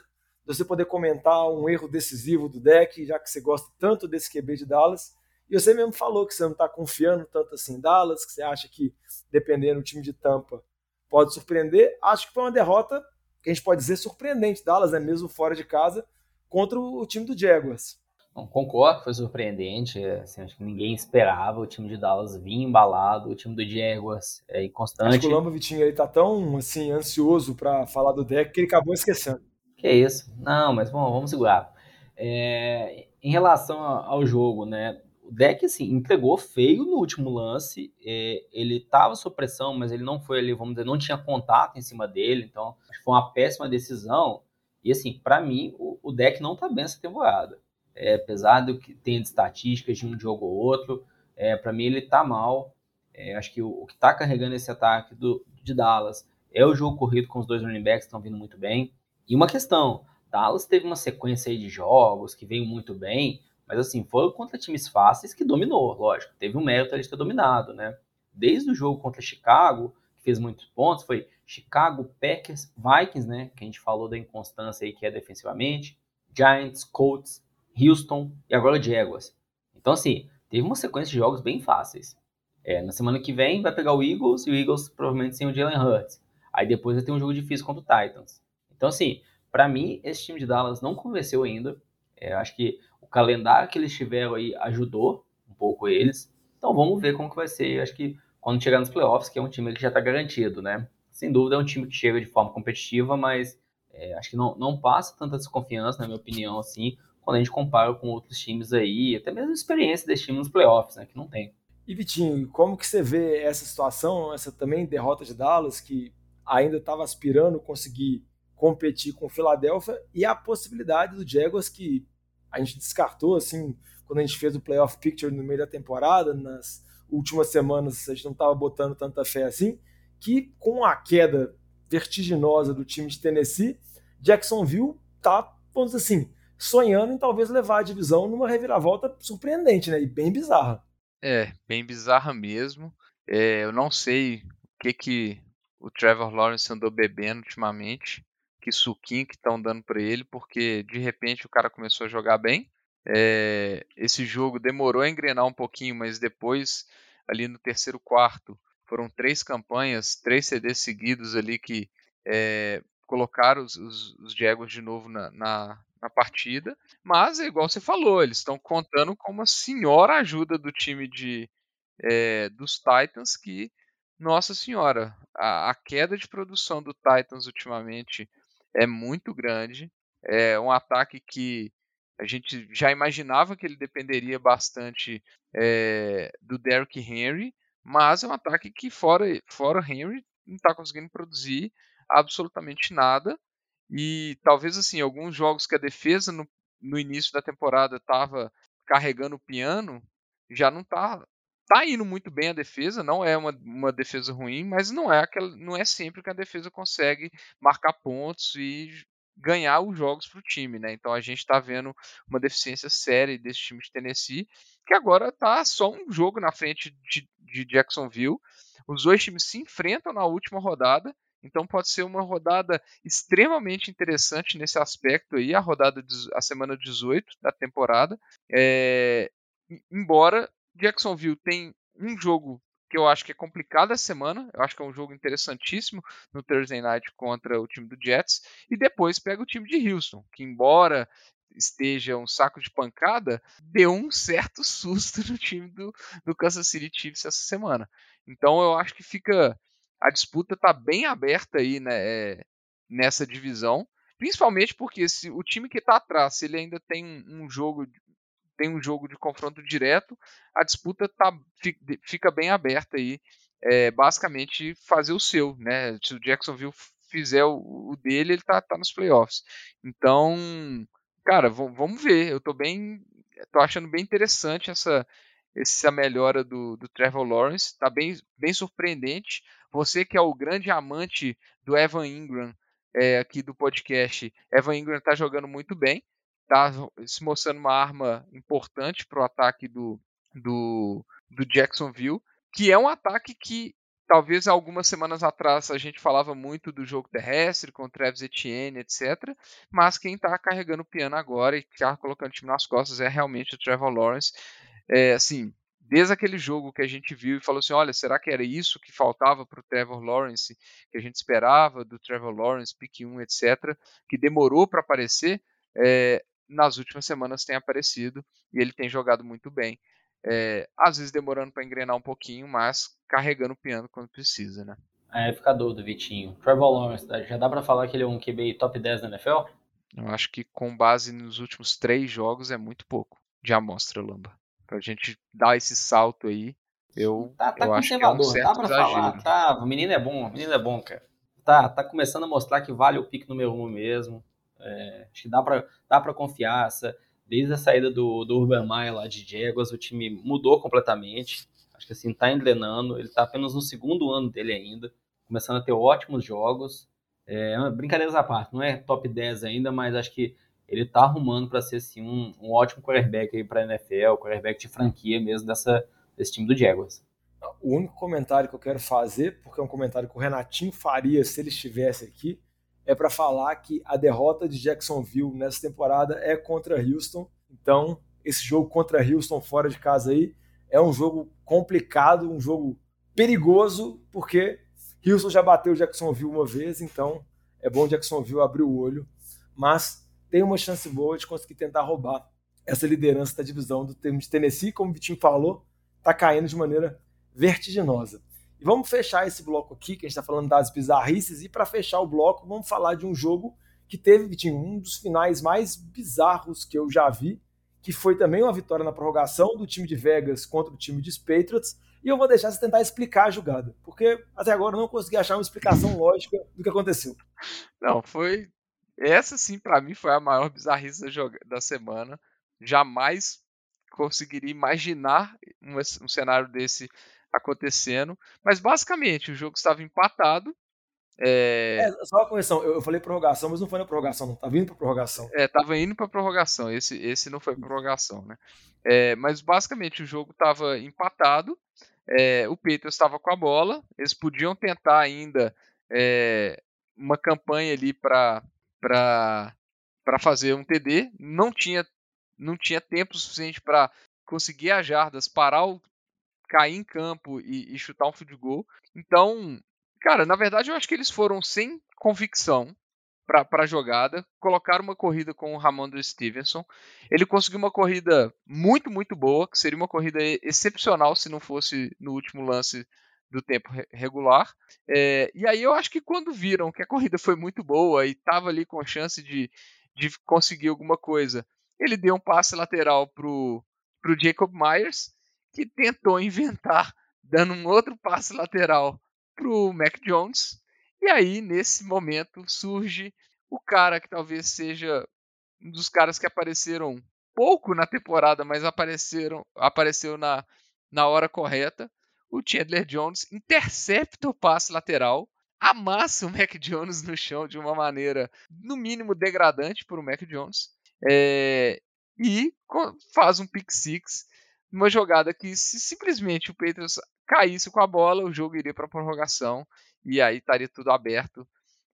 você poder comentar um erro decisivo do deck, já que você gosta tanto desse QB de Dallas. E você mesmo falou que você não está confiando tanto assim em Dallas, que você acha que, dependendo do time de Tampa, pode surpreender. Acho que foi uma derrota que a gente pode dizer surpreendente. Dallas, né, mesmo fora de casa, contra o time do Jaguars.
Não, concordo, foi surpreendente. Assim, acho que ninguém esperava o time de Dallas vir embalado, o time do Jaguars é inconstante.
Acho que o Lamba Vitinho ele tá tão assim ansioso para falar do deck que ele acabou esquecendo.
Que é isso? Não, mas bom, vamos segurar. É, em relação ao jogo, né? O deck assim entregou feio no último lance. É, ele estava sob pressão, mas ele não foi ali, vamos dizer, não tinha contato em cima dele. Então foi uma péssima decisão. E assim, para mim, o, o, deck não tá bem essa temporada. É, apesar do que tem de estatísticas de um jogo ou outro, é, para mim ele tá mal. É, acho que o, o que tá carregando esse ataque do, de Dallas é o jogo corrido com os dois running backs estão vindo muito bem. E uma questão, Dallas teve uma sequência aí de jogos que veio muito bem, mas assim, foram contra times fáceis que dominou, lógico. Teve um mérito de ter dominado, né? Desde o jogo contra Chicago, que fez muitos pontos, foi Chicago, Packers, Vikings, né? Que a gente falou da inconstância aí que é defensivamente, Giants, Colts, Houston e agora Jaguars. Então, assim, teve uma sequência de jogos bem fáceis. É, na semana que vem vai pegar o Eagles e o Eagles provavelmente sem o Jalen Hurts. Aí depois vai ter um jogo difícil contra o Titans. Então, assim, para mim, esse time de Dallas não convenceu ainda. É, acho que o calendário que eles tiveram aí ajudou um pouco eles. Então, vamos ver como que vai ser. Acho que quando chegar nos playoffs, que é um time que já está garantido, né? Sem dúvida é um time que chega de forma competitiva, mas é, acho que não, não passa tanta desconfiança, na minha opinião, assim, quando a gente compara com outros times aí, até mesmo a experiência desse time nos playoffs, né? Que não tem.
E Vitinho, como que você vê essa situação, essa também derrota de Dallas, que ainda estava aspirando conseguir competir com o Philadelphia e a possibilidade do Jaguars que a gente descartou assim quando a gente fez o playoff picture no meio da temporada nas últimas semanas a gente não estava botando tanta fé assim que com a queda vertiginosa do time de Tennessee Jacksonville tá vamos dizer assim sonhando em talvez levar a divisão numa reviravolta surpreendente né? E bem bizarra.
É bem bizarra mesmo. É, eu não sei o que que o Trevor Lawrence andou bebendo ultimamente que suquinho que estão dando para ele, porque de repente o cara começou a jogar bem. É, esse jogo demorou a engrenar um pouquinho, mas depois, ali no terceiro quarto, foram três campanhas, três CDs seguidos ali que é, colocaram os, os, os Jaguars de novo na, na, na, partida. Mas é igual você falou, eles estão contando com uma senhora ajuda do time de, é, dos Titans que, nossa senhora, a, a queda de produção do Titans ultimamente é muito grande. É um ataque que A gente já imaginava que ele dependeria bastante é, do Derrick Henry, mas é um ataque que, fora, fora Henry, não está conseguindo produzir absolutamente nada. E talvez assim, alguns jogos que a defesa no, no início da temporada estava carregando o piano, já não está tá indo muito bem a defesa, não é uma, uma defesa ruim, mas não é aquela, não é sempre que a defesa consegue marcar pontos e ganhar os jogos para o time, né? Então a gente está vendo uma deficiência séria desse time de Tennessee, que agora está só um jogo na frente de, de Jacksonville. Os dois times se enfrentam na última rodada, então pode ser uma rodada extremamente interessante nesse aspecto aí, a rodada a semana 18 da temporada. É, embora Jacksonville tem um jogo que eu acho que é complicado essa semana. Eu acho que é um jogo interessantíssimo no Thursday Night contra o time do Jets. E depois pega o time de Houston, que embora esteja um saco de pancada, deu um certo susto no time do, do Kansas City Chiefs essa semana. Então eu acho que fica. A disputa está bem aberta aí né, é, nessa divisão. Principalmente porque se o time que está atrás, se ele ainda tem um, um jogo tem um jogo de confronto direto, a disputa tá, fica bem aberta aí. É, basicamente fazer o seu, né? Se o Jacksonville fizer o, dele, ele tá, tá nos playoffs. Então, cara, vamos ver. Eu tô bem. tô achando bem interessante essa, essa melhora do, do Trevor Lawrence. Tá bem, bem surpreendente. Você que é o grande amante do Evan Ingram é, aqui do podcast, Evan Ingram tá jogando muito bem está se mostrando uma arma importante para o ataque do, do, do Jacksonville, que é um ataque que talvez algumas semanas atrás a gente falava muito do jogo terrestre com o Travis Etienne, etc. Mas quem está carregando o piano agora e está colocando o time nas costas é realmente o Trevor Lawrence. É, assim, desde aquele jogo que a gente viu e falou assim, olha, será que era isso que faltava para o Trevor Lawrence, que a gente esperava do Trevor Lawrence, pick 1, etc., que demorou para aparecer, é, nas últimas semanas tem aparecido e ele tem jogado muito bem. É, às vezes demorando para engrenar um pouquinho, mas carregando o piano quando precisa, né?
É, fica dúvida, Vitinho. Trevor Lawrence, já dá para falar que ele é um QB top 10 da NFL?
Eu acho que com base nos últimos três jogos é muito pouco de amostra, Lamba. Pra gente dar esse salto aí, eu,
tá, tá
eu acho que é um certo
dá pra
exagero.
falar, tá, o menino é bom, o menino é bom, cara. Tá, tá começando a mostrar que vale o pique número um mesmo. É, acho que dá para dá pra confiar. Essa, desde a saída do, do Urban Meyer lá de Jaguars, o time mudou completamente. Acho que assim, tá engrenando. Ele tá apenas no segundo ano dele ainda, começando a ter ótimos jogos. É, brincadeiras à parte, não é top 10 ainda, mas acho que ele tá arrumando para ser assim, um, um ótimo quarterback aí para NFL, quarterback de franquia mesmo dessa, desse time do Jaguars.
O único comentário que eu quero fazer, porque é um comentário que o Renatinho faria se ele estivesse aqui, é para falar que a derrota de Jacksonville nessa temporada é contra Houston. Então, esse jogo contra Houston fora de casa aí é um jogo complicado, um jogo perigoso, porque Houston já bateu Jacksonville uma vez, então é bom Jacksonville abrir o olho, mas tem uma chance boa de conseguir tentar roubar essa liderança da divisão do time de Tennessee, como o Vitinho falou, está caindo de maneira vertiginosa. E vamos fechar esse bloco aqui, que a gente está falando das bizarrices, e para fechar o bloco, vamos falar de um jogo que teve, Vitinho, um dos finais mais bizarros que eu já vi, que foi também uma vitória na prorrogação do time de Vegas contra o time dos Patriots. E eu vou deixar você tentar explicar a jogada, porque até agora eu não consegui achar uma explicação lógica do que aconteceu.
Não, foi. Essa sim, para mim, foi a maior bizarrice da, semana. Jamais conseguiria imaginar um cenário desse acontecendo. Mas basicamente o jogo estava empatado. É...
é só uma correção, eu, falei prorrogação, mas não foi na prorrogação, não. Tá vindo para prorrogação.
É, tava indo para prorrogação. Esse, esse não foi prorrogação, né? É, mas basicamente o jogo estava empatado. É, o Peters estava com a bola. Eles podiam tentar ainda é, uma campanha ali para para fazer um TD. Não tinha não tinha tempo suficiente para conseguir as jardas, parar o, cair em campo e, e chutar um field goal. Então, cara, na verdade eu acho que eles foram sem convicção para a jogada, colocaram uma corrida com o Ramondre Stevenson. Ele conseguiu uma corrida muito, muito boa, que seria uma corrida excepcional se não fosse no último lance do tempo regular. É, e aí eu acho que quando viram que a corrida foi muito boa e estava ali com chance de, de conseguir alguma coisa, ele deu um passe lateral pro, pro Jacob Myers, que tentou inventar, dando um outro passe lateral pro Mac Jones. E aí, nesse momento, surge o cara que talvez seja um dos caras que apareceram pouco na temporada, mas apareceram, apareceu na, na hora correta. O Chandler Jones intercepta o passe lateral, amassa o Mac Jones no chão de uma maneira, no mínimo, degradante para o Mac Jones. É, e faz um pick six, uma jogada que se simplesmente o Patriots caísse com a bola, o jogo iria para prorrogação e aí estaria tudo aberto.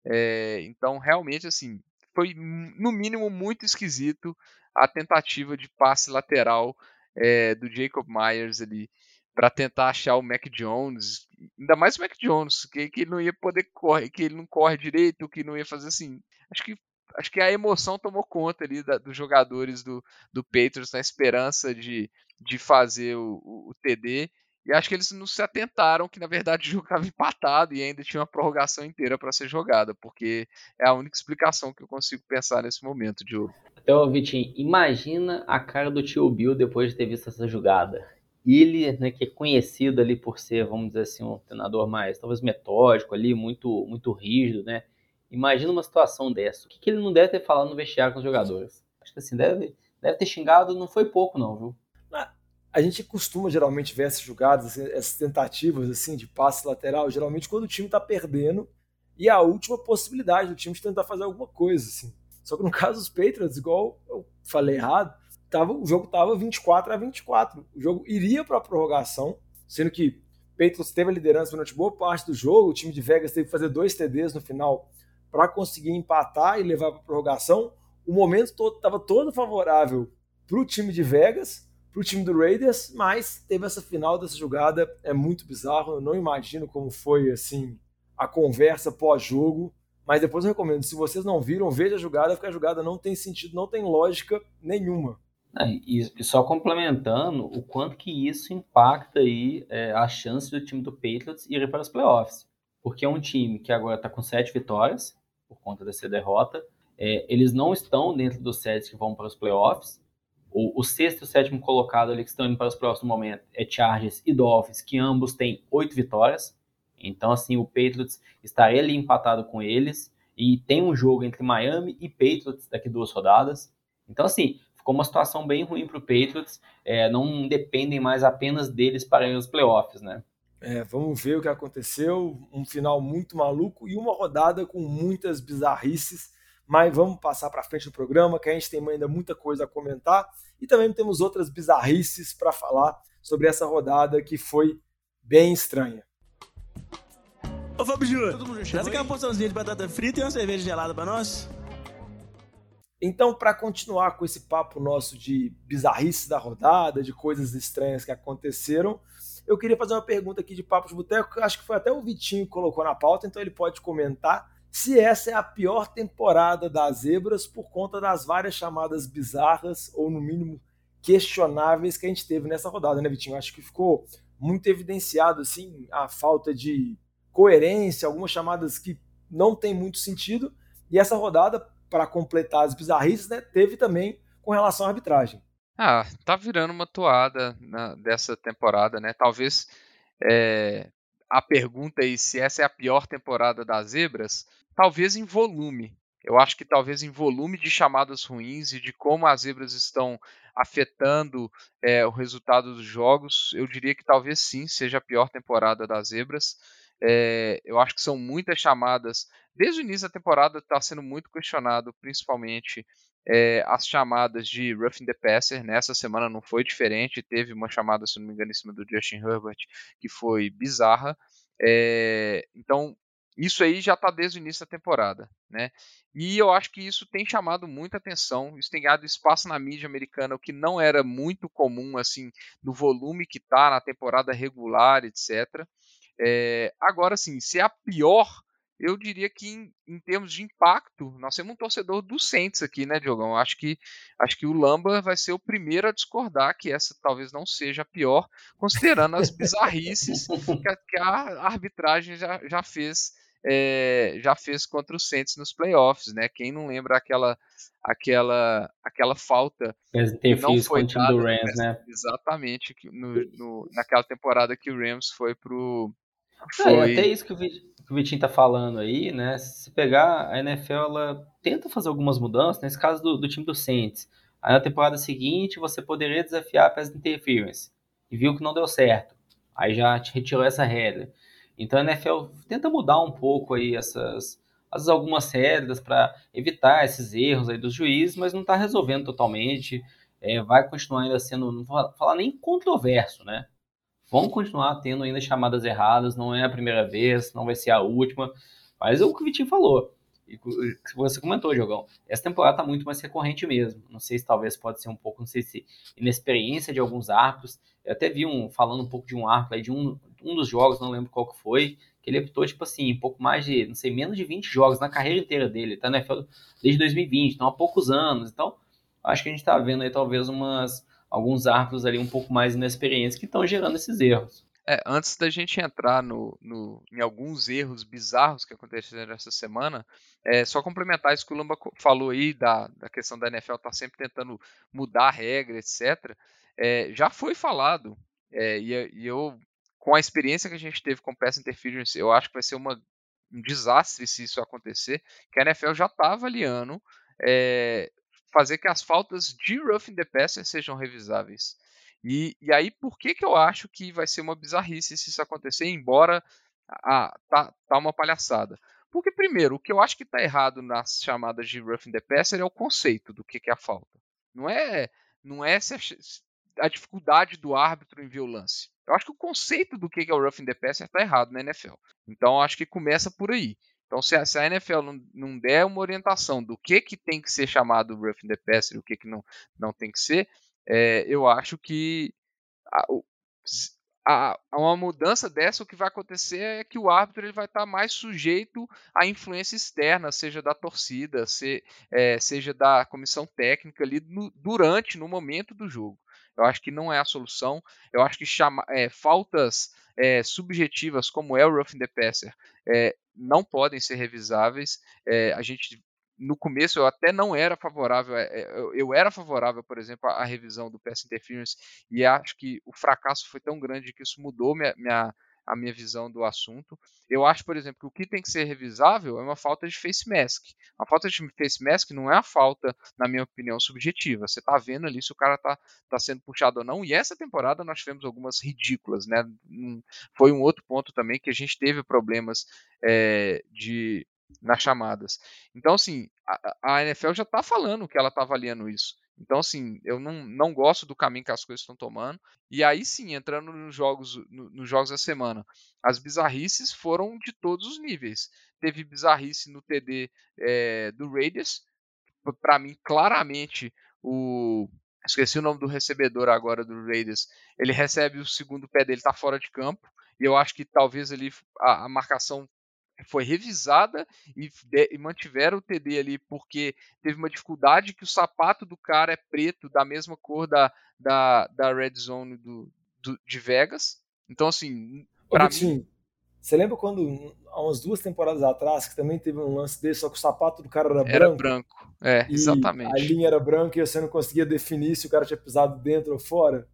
É, então, realmente, assim, foi no mínimo muito esquisito a tentativa de passe lateral é, do Jacob Myers ali para tentar achar o Mac Jones, ainda mais o Mac Jones, que, que ele não ia poder correr, que ele não corre direito, que não ia fazer assim. Acho que acho que a emoção tomou conta ali da, dos jogadores do, do Patriots na esperança de, de fazer o, o, o TD. E acho que eles não se atentaram que, na verdade, o jogo estava empatado e ainda tinha uma prorrogação inteira para ser jogada, porque é a única explicação que eu consigo pensar nesse momento, Diogo.
Então, Vitinho, imagina a cara do tio Bill depois de ter visto essa jogada ele, né, que é conhecido ali por ser, vamos dizer assim, um treinador mais, talvez metódico ali, muito, muito rígido, né? Imagina uma situação dessa. O que, que ele não deve ter falado no vestiário com os jogadores? Acho que assim, deve, deve ter xingado, não foi pouco não, viu?
A gente costuma geralmente ver essas jogadas, essas tentativas assim de passe lateral, geralmente quando o time está perdendo e a última possibilidade do time de tentar fazer alguma coisa, assim. Só que no caso dos Patriots, igual eu falei errado, tava, o jogo estava 24 a 24. O jogo iria para a prorrogação, sendo que Patriots teve a liderança durante boa parte do jogo. O time de Vegas teve que fazer dois TDs no final para conseguir empatar e levar para prorrogação. O momento todo estava todo favorável para o time de Vegas, para o time do Raiders, mas teve essa final dessa jogada é muito bizarro. Eu não imagino como foi assim a conversa pós-jogo. Mas depois eu recomendo, se vocês não viram, veja a jogada, porque a jogada não tem sentido, não tem lógica nenhuma.
E, só complementando o quanto que isso impacta aí é, a chance do time do Patriots ir para os playoffs. Porque é um time que agora está com sete vitórias, por conta dessa derrota. É, eles não estão dentro dos sete que vão para os playoffs. O, o, sexto e o sétimo colocado ali que estão indo para os playoffs no momento é Chargers e Dolphins, que ambos têm oito vitórias. Então, assim, o Patriots estaria ali empatado com eles. E tem um jogo entre Miami e Patriots daqui duas rodadas. Então, assim, ficou uma situação bem ruim para o Patriots. É, não dependem mais apenas deles para ir aos playoffs, né?
É, vamos ver o que aconteceu. Um final muito maluco e uma rodada com muitas bizarrices. Mas vamos passar para frente do programa, que a gente tem ainda muita coisa a comentar. E também temos outras bizarrices para falar sobre essa rodada que foi bem estranha.
Ô Fábio Júnior, traz aqui uma porçãozinha de batata frita e uma cerveja gelada para nós.
Então, para continuar com esse papo nosso de bizarrice da rodada, de coisas estranhas que aconteceram, eu queria fazer uma pergunta aqui de Papo de Boteco, que acho que foi até o Vitinho que colocou na pauta, então ele pode comentar se essa é a pior temporada das zebras por conta das várias chamadas bizarras, ou no mínimo questionáveis que a gente teve nessa rodada, né, Vitinho? Acho que ficou muito evidenciado assim a falta de coerência, algumas chamadas que não tem muito sentido. E essa rodada, para completar as bizarrices, né, teve também com relação à arbitragem.
Ah, tá virando uma toada na, dessa temporada, né? Talvez é, a pergunta aí se essa é a pior temporada das zebras, talvez em volume. Eu acho que talvez em volume de chamadas ruins e de como as zebras estão afetando é, o resultado dos jogos, eu diria que talvez sim seja a pior temporada das zebras. É, eu acho que são muitas chamadas. Desde o início da temporada está sendo muito questionado, principalmente é, as chamadas de roughing the passer. Nessa semana não foi diferente. Teve uma chamada, se não me engano, em cima do Justin Herbert que foi bizarra. É, então isso aí já está desde o início da temporada, né? E eu acho que isso tem chamado muita atenção, isso tem dado espaço na mídia americana, o que não era muito comum, assim, no volume que está na temporada regular, etc. É, agora, sim, se é a pior, eu diria que em, em, termos de impacto, nós temos um torcedor do Saints aqui, né, Diogão? Acho que, acho que o Lamba vai ser o primeiro a discordar que essa talvez não seja a pior, considerando as bizarrices que a, que a arbitragem já, já fez é, já fez contra o Saints nos playoffs, né? Quem não lembra aquela aquela aquela falta
que não foi dada, do Rams, né?
Exatamente, no, no, naquela temporada que o Rams foi pro
foi... É, até isso que o, que o Vitinho tá falando aí, né? Se pegar a NFL, ela tenta fazer algumas mudanças, nesse caso do, do time do Saints. Aí na temporada seguinte você poderia desafiar a pass interference e viu que não deu certo. Aí já retirou essa regra. Então a NFL tenta mudar um pouco aí essas as algumas regras para evitar esses erros aí dos juízes, mas não está resolvendo totalmente. É, vai continuar ainda sendo, não vou falar nem controverso, né? Vão continuar tendo ainda chamadas erradas, não é a primeira vez, não vai ser a última. Mas é o que o Vitinho falou. E você comentou, Diogão, essa temporada está muito mais recorrente mesmo. Não sei se talvez pode ser um pouco, não sei se inexperiência de alguns árbitros. Eu até vi um, falando um pouco de um árbitro aí, de um, um dos jogos, não lembro qual que foi, que ele apitou, tipo assim, um pouco mais de, não sei, menos de 20 jogos na carreira inteira dele. Tá NFL desde 2020, então há poucos anos. Então, acho que a gente está vendo aí talvez umas, alguns árbitros ali um pouco mais inexperientes que estão gerando esses erros.
É, antes da gente entrar no, no, em alguns erros bizarros que aconteceram essa semana, é só complementar isso que o Lamba falou aí da, da questão da NFL estar tá sempre tentando mudar a regra, etc. É, já foi falado, é, e, e, eu, com a experiência que a gente teve com Pass Interference, eu acho que vai ser uma, um desastre se isso acontecer, que a NFL já está avaliando é, fazer que as faltas de roughing the passer sejam revisáveis. E, e aí, por que, que eu acho que vai ser uma bizarrice se isso acontecer, embora ah, tá, tá uma palhaçada? Porque, primeiro, o que eu acho que está errado nas chamadas de roughing the passer é o conceito do que, que é a falta. Não é, não é a dificuldade do árbitro em ver o lance. Eu acho que o conceito do que é o roughing the passer está errado na NFL. Então, acho que começa por aí. Então, se a, se a NFL não, não, der uma orientação do que, que tem que ser chamado roughing the passer o que, que não, não tem que ser, é, eu acho que a, a, uma mudança dessa, o que vai acontecer é que o árbitro ele vai estar mais sujeito à influência externa, seja da torcida, se, é, seja da comissão técnica ali no, durante, no momento do jogo. Eu acho que não é a solução. Eu acho que chama, é, faltas é, subjetivas, como é o roughing the passer, é, não podem ser revisáveis. É, a gente no começo eu até não era favorável, eu era favorável, por exemplo, à revisão do Pass Interference e acho que o fracasso foi tão grande que isso mudou minha, minha, a minha visão do assunto. Eu acho, por exemplo, que o que tem que ser revisável é uma falta de face mask. A falta de face mask não é a falta, na minha opinião, subjetiva. Você está vendo ali se o cara está tá sendo puxado ou não. E essa temporada nós tivemos algumas ridículas, né? Foi um outro ponto também que a gente teve problemas é, de nas chamadas. Então, assim, a, a NFL já está falando que ela está avaliando isso. Então, assim, eu não, não gosto do caminho que as coisas estão tomando. E aí sim, entrando nos jogos, no, nos jogos da semana, as bizarrices foram de todos os níveis. Teve bizarrice no TD é, do Raiders. Para mim, claramente, o. Esqueci o nome do recebedor agora do Raiders. Ele recebe o segundo pé dele, está fora de campo. E eu acho que talvez ali a, a marcação foi revisada e, de, e, mantiveram o TD ali porque teve uma dificuldade que o sapato do cara é preto, da mesma cor da, da, da Red Zone do, do de Vegas. Então, assim,
pra mim... Você lembra quando, há umas duas temporadas atrás, que também teve um lance desse, só que o sapato do cara era,
era
branco?
branco, é, exatamente.
A linha era branca e você não conseguia definir se o cara tinha pisado dentro ou fora?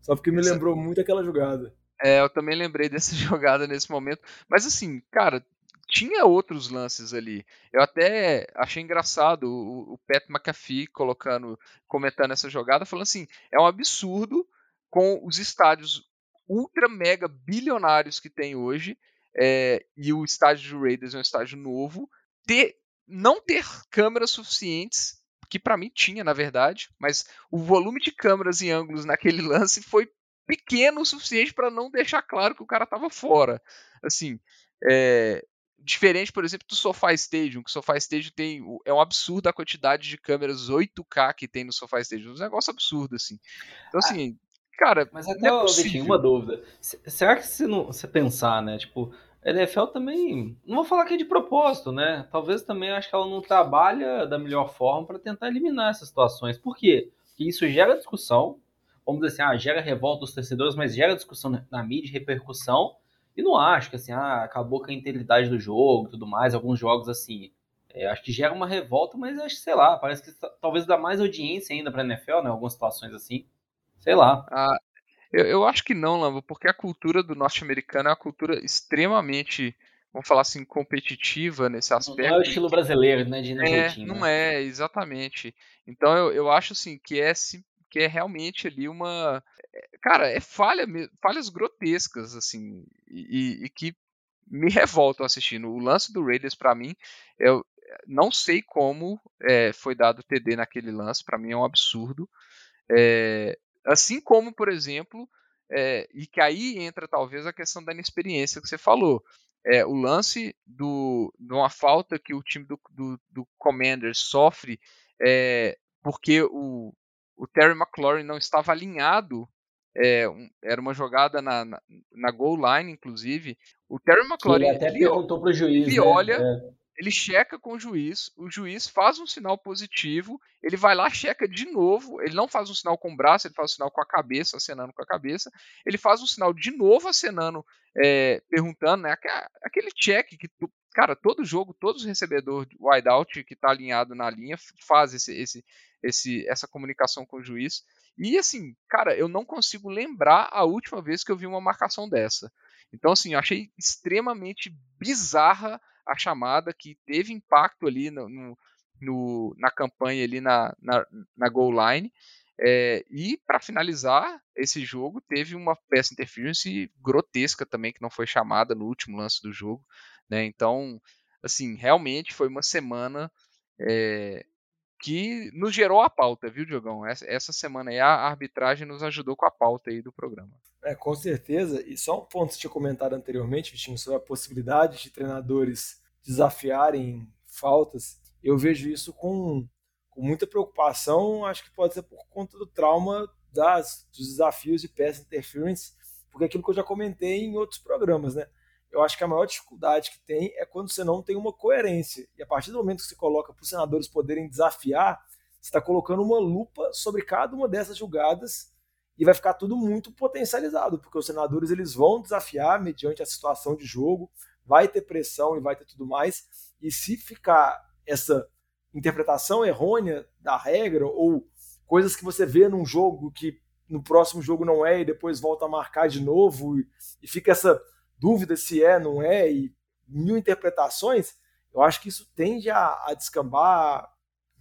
Só porque me lembrou muito aquela jogada.
É, eu também lembrei dessa jogada nesse momento. Mas assim, cara, tinha outros lances ali. Eu até achei engraçado o, o Pat McAfee colocando, comentando essa jogada, falando assim: é um absurdo com os estádios ultra mega bilionários que tem hoje, é, e o estádio do Raiders é um estádio novo, ter, não ter câmeras suficientes, que para mim tinha na verdade, mas o volume de câmeras e ângulos naquele lance foi pequeno o suficiente para não deixar claro que o cara estava fora. Assim, é, Diferente, por exemplo, do SoFi Stadium, que o SoFi Stadium tem é um absurdo a quantidade de câmeras 8K que tem no SoFi Stadium, um negócio absurdo assim. Então ah, assim, ah, cara,
mas até não é Vitinho, uma dúvida. Será que se não você pensar, né, tipo, a NFL também, não vou falar que é de propósito, né? Talvez também acho que ela não trabalha da melhor forma para tentar eliminar essas situações. Por quê? Porque isso gera discussão, vamos dizer assim, ah, gera revolta dos torcedores, mas gera discussão na mídia, repercussão, E não acho que assim, ah, acabou com a integridade do jogo e tudo mais. Alguns jogos assim, é, acho que gera uma revolta, mas acho que, sei lá, parece que talvez dá mais audiência ainda pra NFL, né? Algumas situações assim. Sei lá.
Ah, eu, eu acho que não, Lamba, porque a cultura do norte-americano é uma cultura extremamente, vamos falar assim, competitiva nesse aspecto.
Não é o estilo brasileiro, né? De
É,
jeitinho,
não
né?
é, exatamente. Então eu, eu acho assim que é, que é realmente ali uma. Cara, é falha, falhas grotescas, assim, e, e que me revoltam assistindo. O lance do Raiders, pra mim, eu não sei como é, foi dado TD naquele lance, pra mim é um absurdo. É, assim como, por exemplo, é, e que aí entra talvez a questão da inexperiência que você falou. É, o lance do, de uma falta que o time do, do, do Commanders sofre é, porque o, o Terry McLaurin não estava alinhado. É, um- era uma jogada na, na, na goal line, inclusive. O Terry McLaurin
ele até
ele,
perguntou pro juiz,
ele
né?
olha,
É.
ele checa com o juiz, o juiz faz um sinal positivo, ele vai lá, checa de novo, ele não faz um sinal com o braço, ele faz um sinal com a cabeça, acenando com a cabeça, ele faz um sinal de novo acenando, é, perguntando, né, aque- aquele check que, tu- cara, todo jogo, todos os recebedores de wideout que tá alinhado na linha faz esse, esse, esse, essa comunicação com o juiz, e assim, cara, eu não consigo lembrar a última vez que eu vi uma marcação dessa. Então, assim, eu achei extremamente bizarra a chamada que teve impacto ali no, no- no- na campanha ali na, na, na goal line. É, e para finalizar esse jogo, teve uma pass interference grotesca também que não foi chamada no último lance do jogo. Né? Então, assim, realmente foi uma semana é, que nos gerou a pauta, viu, Diogão? Essa, essa semana aí a arbitragem nos ajudou com a pauta aí do programa.
É, com certeza. E só um ponto que tinha comentado anteriormente, Vitinho, sobre a possibilidade de treinadores desafiarem faltas. Eu vejo isso com, com muita preocupação. Acho que pode ser por conta do trauma das, dos desafios de pass interference, porque é aquilo que eu já comentei em outros programas, né? Eu acho que a maior dificuldade que tem é quando você não tem uma coerência. E a partir do momento que você coloca para os senadores poderem desafiar, você está colocando uma lupa sobre cada uma dessas jogadas e vai ficar tudo muito potencializado, porque os senadores eles vão desafiar mediante a situação de jogo, vai ter pressão e vai ter tudo mais. E se ficar essa interpretação errônea da regra ou coisas que você vê num jogo que no próximo jogo não é e depois volta a marcar de novo e, e fica essa dúvida se é, não é e mil interpretações, eu acho que isso tende a, a descambar,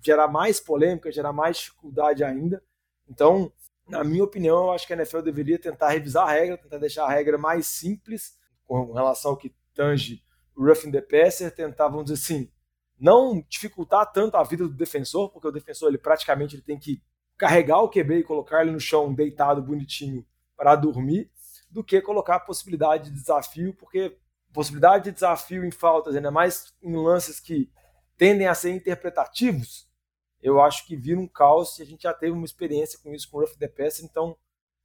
gerar mais polêmica, gerar mais dificuldade ainda. Então, na minha opinião, eu acho que a NFL deveria tentar revisar a regra, tentar deixar a regra mais simples com relação ao que tange o roughing the passer, tentar, vamos dizer assim, não dificultar tanto a vida do defensor, porque o defensor ele praticamente ele tem que carregar o QB e colocar ele no chão deitado bonitinho para dormir, do que colocar a possibilidade de desafio, porque possibilidade de desafio em faltas, ainda mais em lances que tendem a ser interpretativos, eu acho que vira um caos e a gente já teve uma experiência com isso com o Rough the Pass, então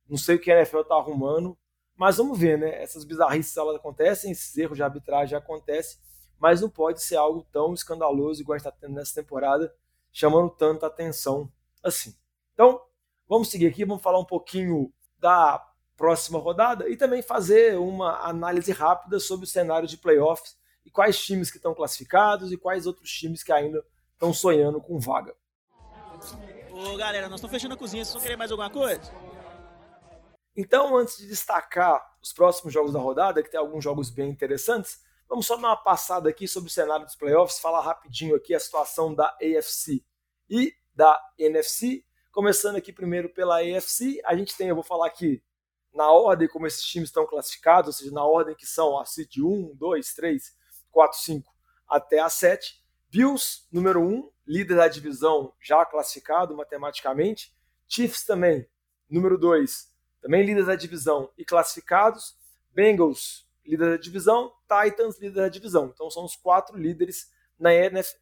não sei o que a NFL está arrumando, mas vamos ver, né? Essas bizarrices elas acontecem, esses erros de arbitragem acontecem, mas não pode ser algo tão escandaloso igual a gente está tendo nessa temporada, chamando tanta atenção assim. Então, vamos seguir aqui, vamos falar um pouquinho da próxima rodada e também fazer uma análise rápida sobre o cenário de playoffs e quais times que estão classificados e quais outros times que ainda estão sonhando com vaga.
Ô galera, nós estamos fechando a cozinha, vocês vão querer mais alguma coisa?
Então, antes de destacar os próximos jogos da rodada, que tem alguns jogos bem interessantes, vamos só dar uma passada aqui sobre o cenário dos playoffs, falar rapidinho aqui a situação da AFC e da NFC. Começando aqui primeiro pela AFC, a gente tem, eu vou falar aqui na ordem como esses times estão classificados, ou seja, na ordem que são a Seed 1, 2, 3, 4, 5 até a 7. Bills, número 1, líder da divisão, já classificado matematicamente. Chiefs também, número 2, também líder da divisão e classificados. Bengals, líder da divisão. Titans, líder da divisão. Então são os quatro líderes na, NF,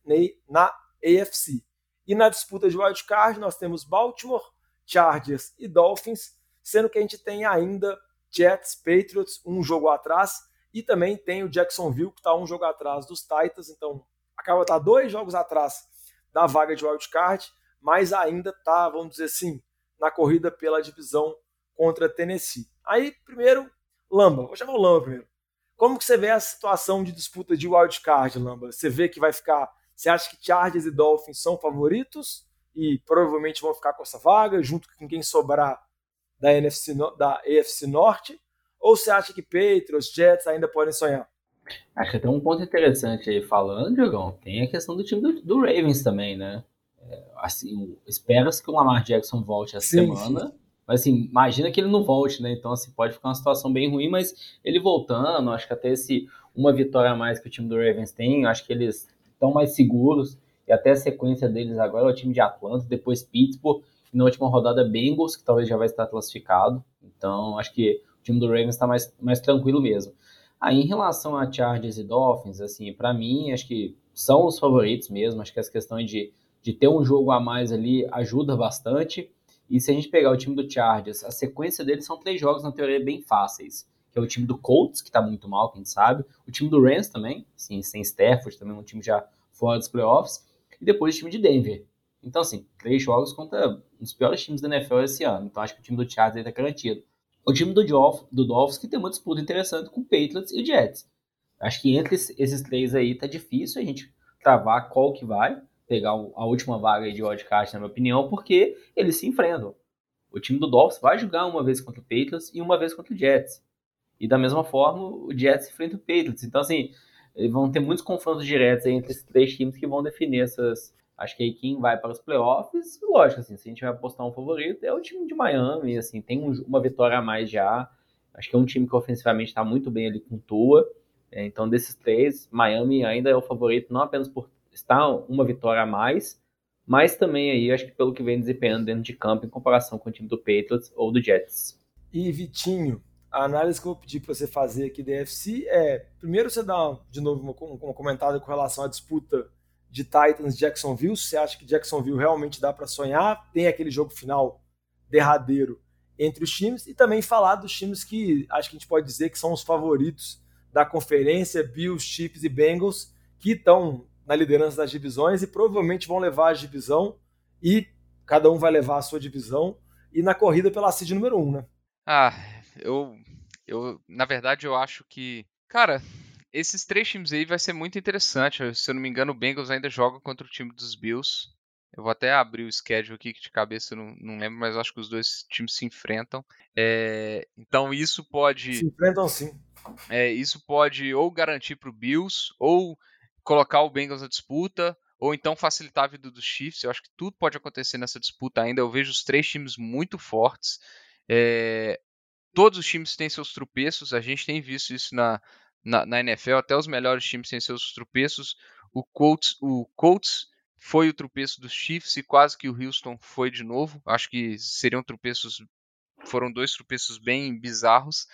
na AFC. E na disputa de wildcard, nós temos Baltimore, Chargers e Dolphins, sendo que a gente tem ainda Jets, Patriots, um jogo atrás, e também tem o Jacksonville, que está um jogo atrás dos Titans, então acaba tá dois jogos atrás da vaga de wildcard, mas ainda está, vamos dizer assim, na corrida pela divisão contra Tennessee. Aí, primeiro, Lamba, vou chamar o Lamba primeiro. Como que você vê a situação de disputa de wildcard, Lamba? Você vê que vai ficar. Você acha que Chargers e Dolphins são favoritos e provavelmente vão ficar com essa vaga, junto com quem sobrar da, NFC, da AFC Norte? Ou você acha que Patriots, Jets ainda podem sonhar?
Acho que tem um ponto interessante aí falando, Diogão. Tem a questão do time do, do Ravens também, né? É, assim, espera-se que o Lamar Jackson volte essa sim, semana. Sim. Mas assim, imagina que ele não volte, né? Então, assim, pode ficar uma situação bem ruim, mas ele voltando, acho que até esse uma vitória a mais que o time do Ravens tem, acho que eles estão mais seguros. E até a sequência deles agora é o time de Atlanta, depois Pittsburgh, na última rodada Bengals, que talvez já vai estar classificado. Então, acho que o time do Ravens está mais, mais tranquilo mesmo. Aí, em relação a Chargers e Dolphins, assim, para mim, acho que são os favoritos mesmo. Acho que essa questão de, de ter um jogo a mais ali ajuda bastante. E se a gente pegar o time do Chargers, a sequência deles são três jogos, na teoria, bem fáceis. Que é o time do Colts, que tá muito mal, quem sabe. O time do Rams também, assim, sem Stafford, também um time já fora dos playoffs. E depois o time de Denver. Então, assim, três jogos contra um dos piores times da NFL esse ano. Então, acho que o time do Chargers aí tá garantido. O time do, do Dolphins que tem uma disputa interessante com o Patriots e o Jets. Acho que entre esses três aí tá difícil a gente travar qual que vai pegar a última vaga de wildcard, na minha opinião, porque eles se enfrentam. O time do Dolphins vai jogar uma vez contra o Patriots e uma vez contra o Jets. E da mesma forma, o Jets enfrenta o Patriots. Então, assim, vão ter muitos confrontos diretos entre esses três times que vão definir essas, Acho que aí quem vai para os playoffs, lógico, assim, se a gente vai apostar um favorito, é o time de Miami, assim, tem um, uma vitória a mais já. Acho que é um time que ofensivamente está muito bem ali com Tua. É, então, desses três, Miami ainda é o favorito, não apenas por estar uma vitória a mais, mas também aí, acho que pelo que vem desempenhando dentro de campo em comparação com o time do Patriots ou do Jets.
E Vitinho, a análise que eu vou pedir para você fazer aqui da FC é, primeiro você dá de novo uma, uma comentada com relação à disputa de Titans Jacksonville. Você acha que Jacksonville realmente dá para sonhar? Tem aquele jogo final derradeiro entre os times e também falar dos times que acho que a gente pode dizer que são os favoritos da conferência, Bills, Chiefs e Bengals, que estão na liderança das divisões e provavelmente vão levar a divisão e cada um vai levar a sua divisão e na corrida pela seed número um, né?
Ah, eu, eu na verdade eu acho que, cara, esses três times aí vai ser muito interessante. Se eu não me engano, o Bengals ainda joga contra o time dos Bills. Eu vou até abrir o schedule aqui, que de cabeça eu não, não lembro, mas acho que os dois times se enfrentam. É, então isso pode.
Se enfrentam sim.
É, isso pode ou garantir para o Bills, ou colocar o Bengals na disputa, ou então facilitar a vida dos Chiefs. Eu acho que tudo pode acontecer nessa disputa ainda. Eu vejo os três times muito fortes. É, todos os times têm seus tropeços, a gente tem visto isso na, na, na, NFL, até os melhores times têm seus tropeços. O Colts, o Colts foi o tropeço dos Chiefs e quase que o Houston foi de novo. Acho que seriam tropeços, foram dois tropeços bem bizarros.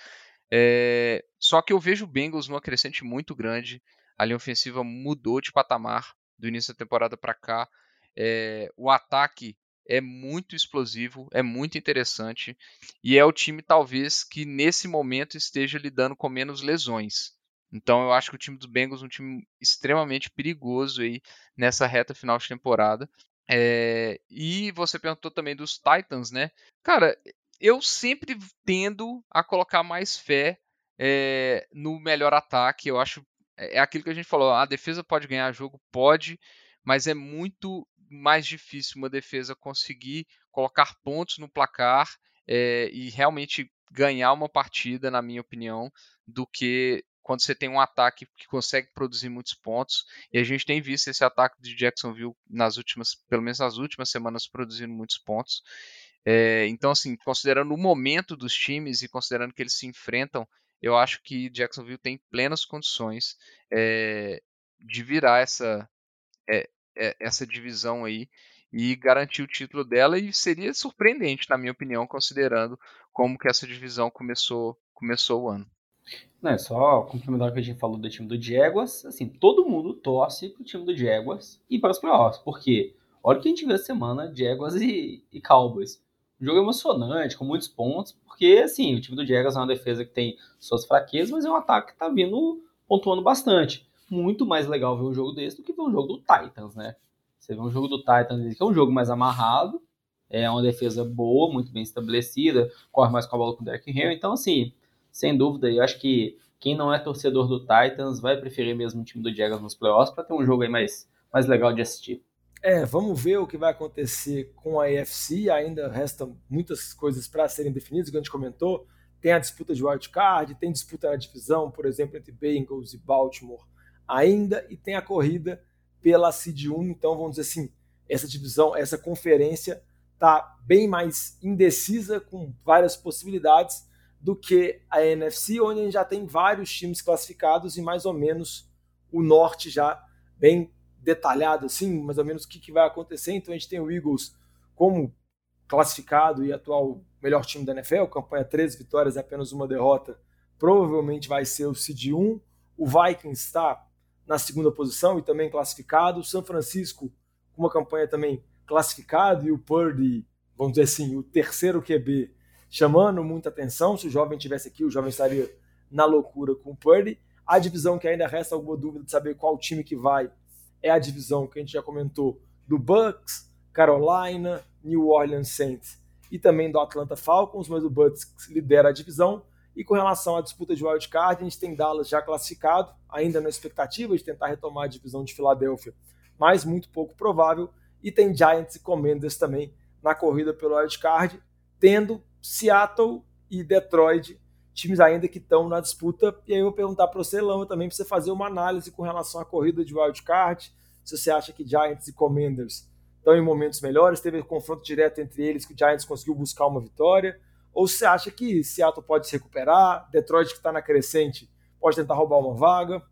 É, só que eu vejo o Bengals numa crescente muito grande. A linha ofensiva mudou de patamar do início da temporada para cá. É, o ataque é muito explosivo, é muito interessante e é o time talvez que nesse momento esteja lidando com menos lesões. Então eu acho que o time dos Bengals é um time extremamente perigoso aí nessa reta final de temporada. É... e você perguntou também dos Titans, né? Cara, eu sempre tendo a colocar mais fé é, no melhor ataque. Eu acho é, é aquilo que a gente falou. A defesa pode ganhar jogo, pode, mas é muito mais difícil uma defesa conseguir colocar pontos no placar é, e realmente ganhar uma partida, na minha opinião, do que quando você tem um ataque que consegue produzir muitos pontos. E a gente tem visto esse ataque de Jacksonville nas últimas, pelo menos nas últimas semanas, produzindo muitos pontos. É, então, assim, considerando o momento dos times e considerando que eles se enfrentam, eu acho que Jacksonville tem plenas condições é, de virar essa, é, é, essa divisão aí e garantir o título dela e seria surpreendente, na minha opinião, considerando como que essa divisão começou, começou o ano.
Não, é só complementar o que a gente falou do time do Jaguars, assim, todo mundo torce pro time do Jaguars e para os playoffs, porque olha o que a gente viu essa semana, Jaguars e, e Cowboys. Um jogo emocionante, com muitos pontos, porque, assim, o time do Jaguars é uma defesa que tem suas fraquezas, mas é um ataque que tá vindo pontuando bastante muito mais legal ver um jogo desse do que ver um jogo do Titans, né? Você vê um jogo do Titans, que é um jogo mais amarrado, é uma defesa boa, muito bem estabelecida, corre mais com a bola com o Derrick Henry. Então, assim, sem dúvida, eu acho que quem não é torcedor do Titans vai preferir mesmo o time do Jaguars nos playoffs para ter um jogo aí mais, mais legal de assistir.
É, vamos ver o que vai acontecer com a AFC. Ainda restam muitas coisas para serem definidas, como a gente comentou. Tem a disputa de wildcard, tem disputa na divisão, por exemplo, entre Bengals e Baltimore ainda, e tem a corrida pela Seed 1. Então, vamos dizer assim, essa divisão, essa conferência está bem mais indecisa, com várias possibilidades, do que a NFC, onde a gente já tem vários times classificados e mais ou menos o norte já bem detalhado, assim, mais ou menos o que, que vai acontecer. Então a gente tem o Eagles como classificado e atual melhor time da NFL, campanha 13 vitórias e apenas uma derrota, provavelmente vai ser o seed 1. O Vikings está na segunda posição e também classificado. O São Francisco com uma campanha também classificado e o Purdy, vamos dizer assim, o terceiro QB chamando muita atenção. Se o jovem tivesse aqui, o jovem estaria na loucura com o Purdy. A divisão que ainda resta alguma dúvida de saber qual time que vai é a divisão que a gente já comentou do Bucks, Carolina, New Orleans Saints e também do Atlanta Falcons, mas o Bucks lidera a divisão. E com relação à disputa de wildcard, a gente tem Dallas já classificado, ainda na expectativa de tentar retomar a divisão de Filadélfia, mas muito pouco provável. E tem Giants e Commanders também na corrida pelo wildcard, tendo Seattle e Detroit, times ainda que estão na disputa. E aí eu vou perguntar para você, Lama, também, para você fazer uma análise com relação à corrida de wildcard, se você acha que Giants e Commanders estão em momentos melhores, teve um confronto direto entre eles que o Giants conseguiu buscar uma vitória, ou você acha que Seattle pode se recuperar, Detroit que está na crescente pode tentar roubar uma vaga?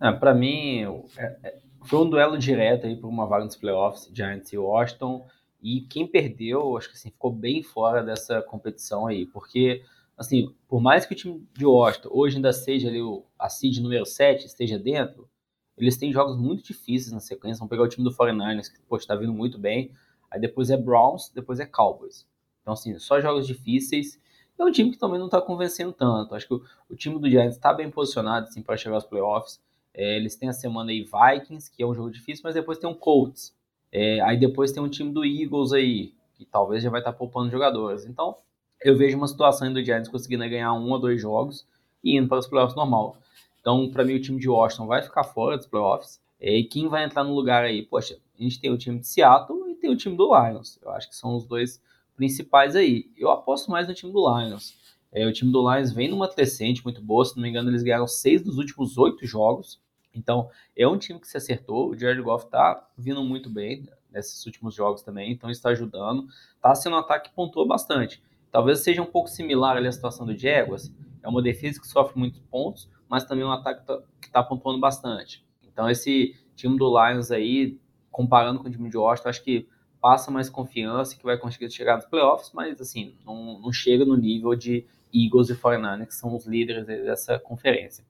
Ah, para mim, é, é, foi um duelo direto aí por uma vaga nos playoffs, Giants e Washington. E quem perdeu, acho que assim, ficou bem fora dessa competição aí, porque assim, por mais que o time de Washington hoje ainda seja ali o, a seed número 7, esteja dentro, eles têm jogos muito difíceis na sequência. Vão pegar o time do 49ers, que está vindo muito bem. Aí depois é Browns, depois é Cowboys. Então, assim, só jogos difíceis. É um time que também não está convencendo tanto. Acho que o, o time do Giants está bem posicionado assim, para chegar aos playoffs. É, eles têm a semana aí Vikings, que é um jogo difícil, mas depois tem um Colts, é, aí depois tem um time do Eagles aí, que talvez já vai estar tá poupando jogadores. Então, eu vejo uma situação do Giants conseguindo ganhar um ou dois jogos e indo para os playoffs normal. Então, para mim, o time de Washington vai ficar fora dos playoffs. É, e quem vai entrar no lugar aí? Poxa, a gente tem o time de Seattle e tem o time do Lions. Eu acho que são os dois principais aí. Eu aposto mais no time do Lions. É, o time do Lions vem numa crescente muito boa. Se não me engano, eles ganharam seis dos últimos oito jogos. Então, é um time que se acertou. O Jared Goff tá vindo muito bem nesses últimos jogos também, então está ajudando. Tá sendo um ataque que pontuou bastante. Talvez seja um pouco similar à situação do Jaguars. É uma defesa que sofre muitos pontos, mas também um ataque que está tá pontuando bastante. Então, esse time do Lions aí, comparando com o time de Washington, acho que passa mais confiança que vai conseguir chegar nos playoffs, mas assim, não, não chega no nível de Eagles e 49 que são os líderes dessa conferência.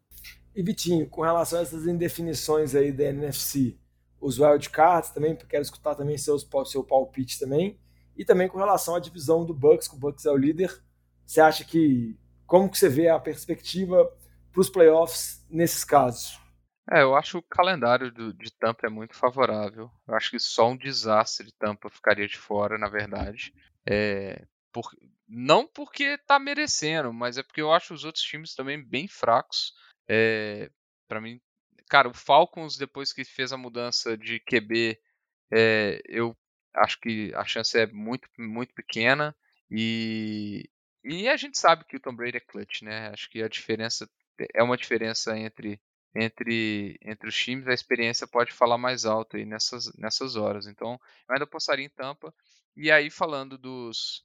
E Vitinho, com relação a essas indefinições aí da NFC, os wildcards também, quero escutar também seus, seu palpite também, e também com relação à divisão do Bucks, que o Bucks é o líder, você acha que, como que você vê a perspectiva para os playoffs nesses casos?
É, eu acho o calendário do, de Tampa é muito favorável. Eu acho que só um desastre de Tampa ficaria de fora, na verdade. É, por, não porque tá merecendo, mas é porque eu acho os outros times também bem fracos. É, para mim, cara, o Falcons, depois que fez a mudança de QB, é, eu acho que a chance é muito, muito pequena. E, e a gente sabe que o Tom Brady é clutch, né? Acho que a diferença é uma diferença entre entre entre os times, a experiência pode falar mais alto aí nessas nessas horas. Então, eu ainda apostaria em Tampa. E aí falando dos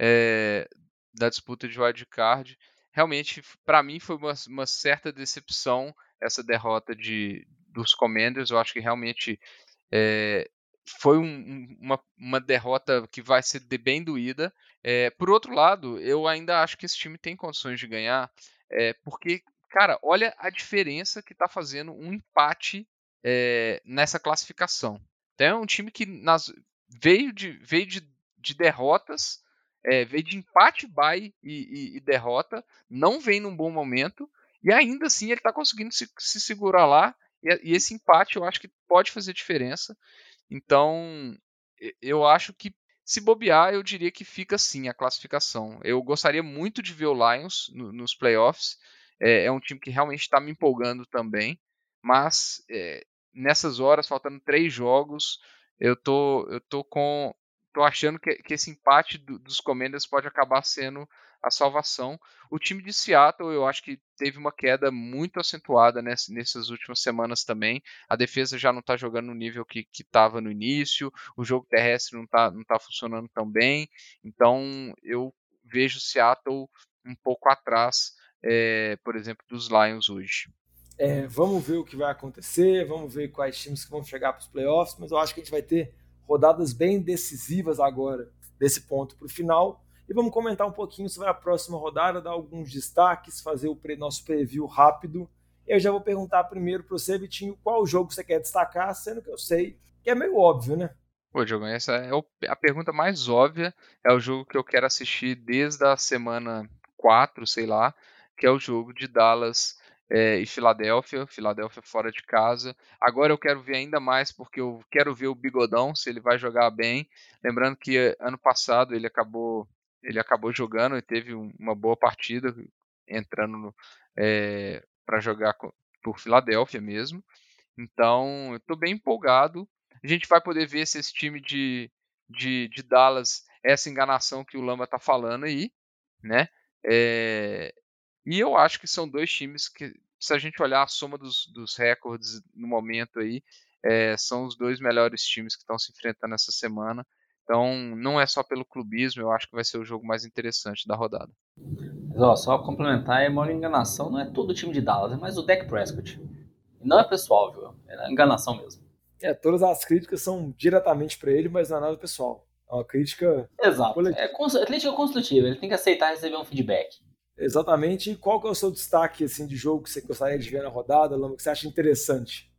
é, da disputa de wild card, realmente, para mim, foi uma, uma, certa decepção essa derrota de, dos Commanders. Eu acho que realmente é, foi um, uma, uma, derrota que vai ser bem doída. É, por outro lado, eu ainda acho que esse time tem condições de ganhar, é, porque, cara, olha a diferença que está fazendo um empate nessa classificação. Então, é um time que nas, veio, de, veio de, de derrotas é, veio de empate, bye e, e, e, derrota, não vem num bom momento, e ainda assim ele está conseguindo se, se, segurar lá, e, e, esse empate eu acho que pode fazer diferença. Então, eu acho que se bobear, eu diria que fica sim a classificação. Eu gostaria muito de ver o Lions no, nos playoffs. é, é um time que realmente está me empolgando também, mas é, nessas horas, faltando três jogos, eu tô, eu tô com. Tô achando que, que esse empate do, dos Commanders pode acabar sendo a salvação. O time de Seattle, eu acho que teve uma queda muito acentuada ness, nessas últimas semanas também. A defesa já não está jogando no nível que estava no início, o jogo terrestre não está não tá funcionando tão bem. Então eu vejo Seattle um pouco atrás, é, por exemplo, dos Lions hoje.
É, vamos ver o que vai acontecer, vamos ver quais times que vão chegar para os playoffs, mas eu acho que a gente vai ter rodadas bem decisivas agora, desse ponto para o final. E vamos comentar um pouquinho sobre a próxima rodada, dar alguns destaques, fazer o pre nosso preview rápido. Eu já vou perguntar primeiro para você, Vitinho, qual jogo você quer destacar, sendo que eu sei que é meio óbvio, né?
Pô, Diogo, essa é a pergunta mais óbvia. É o jogo que eu quero assistir desde a semana 4, sei lá, que é o jogo de Dallas é, e Filadélfia, Filadélfia fora de casa. Agora eu quero ver ainda mais porque eu quero ver o Bigodão se ele vai jogar bem. Lembrando que eh, ano passado ele acabou ele acabou jogando e teve uma boa partida entrando é, eh, para jogar por Filadélfia mesmo. Então eu estou bem empolgado. A gente vai poder ver se esse time de, de, de Dallas essa enganação que o Lamba está falando aí, né? É, e eu acho que são dois times que, se a gente olhar a soma dos, dos recordes no momento aí, é, são os dois melhores times que estão se enfrentando essa semana. Então, não é só pelo clubismo, eu acho que vai ser o jogo mais interessante da rodada.
Mas, ó, só complementar, é uma enganação, não é todo o time de Dallas, é mais o Dak Prescott. Não é pessoal, viu? É enganação mesmo.
É, todas as críticas são diretamente para ele, mas não é nada pessoal. É uma crítica.
Exato. Coletiva. É cons crítica construtiva, ele tem que aceitar receber um feedback.
Exatamente. E qual que é o seu destaque assim, de jogo que você gostaria de ver na rodada, Lama, que você acha interessante?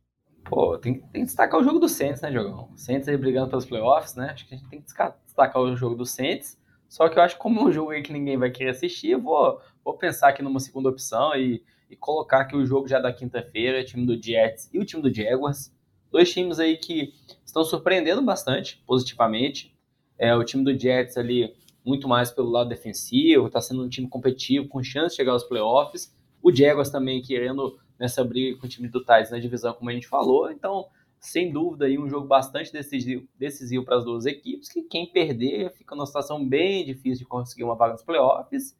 Pô, tem, tem que destacar o jogo do Saints, né, Jogão? O Saints aí brigando pelos playoffs, né? Acho que a gente tem que destacar o jogo do Saints. Só que eu acho que como é um jogo aí que ninguém vai querer assistir, eu vou, vou pensar aqui numa segunda opção e, e colocar aqui o jogo já da quinta-feira, time do Jets e o time do Jaguars. Dois times aí que estão surpreendendo bastante, positivamente. É, o time do Jets ali muito mais pelo lado defensivo, está sendo um time competitivo, com chance de chegar aos playoffs. O Jaguars também querendo nessa briga com o time do Titans na divisão, como a gente falou. Então, sem dúvida, aí um jogo bastante decisivo, decisivo para as duas equipes, que quem perder fica numa situação bem difícil de conseguir uma vaga nos playoffs.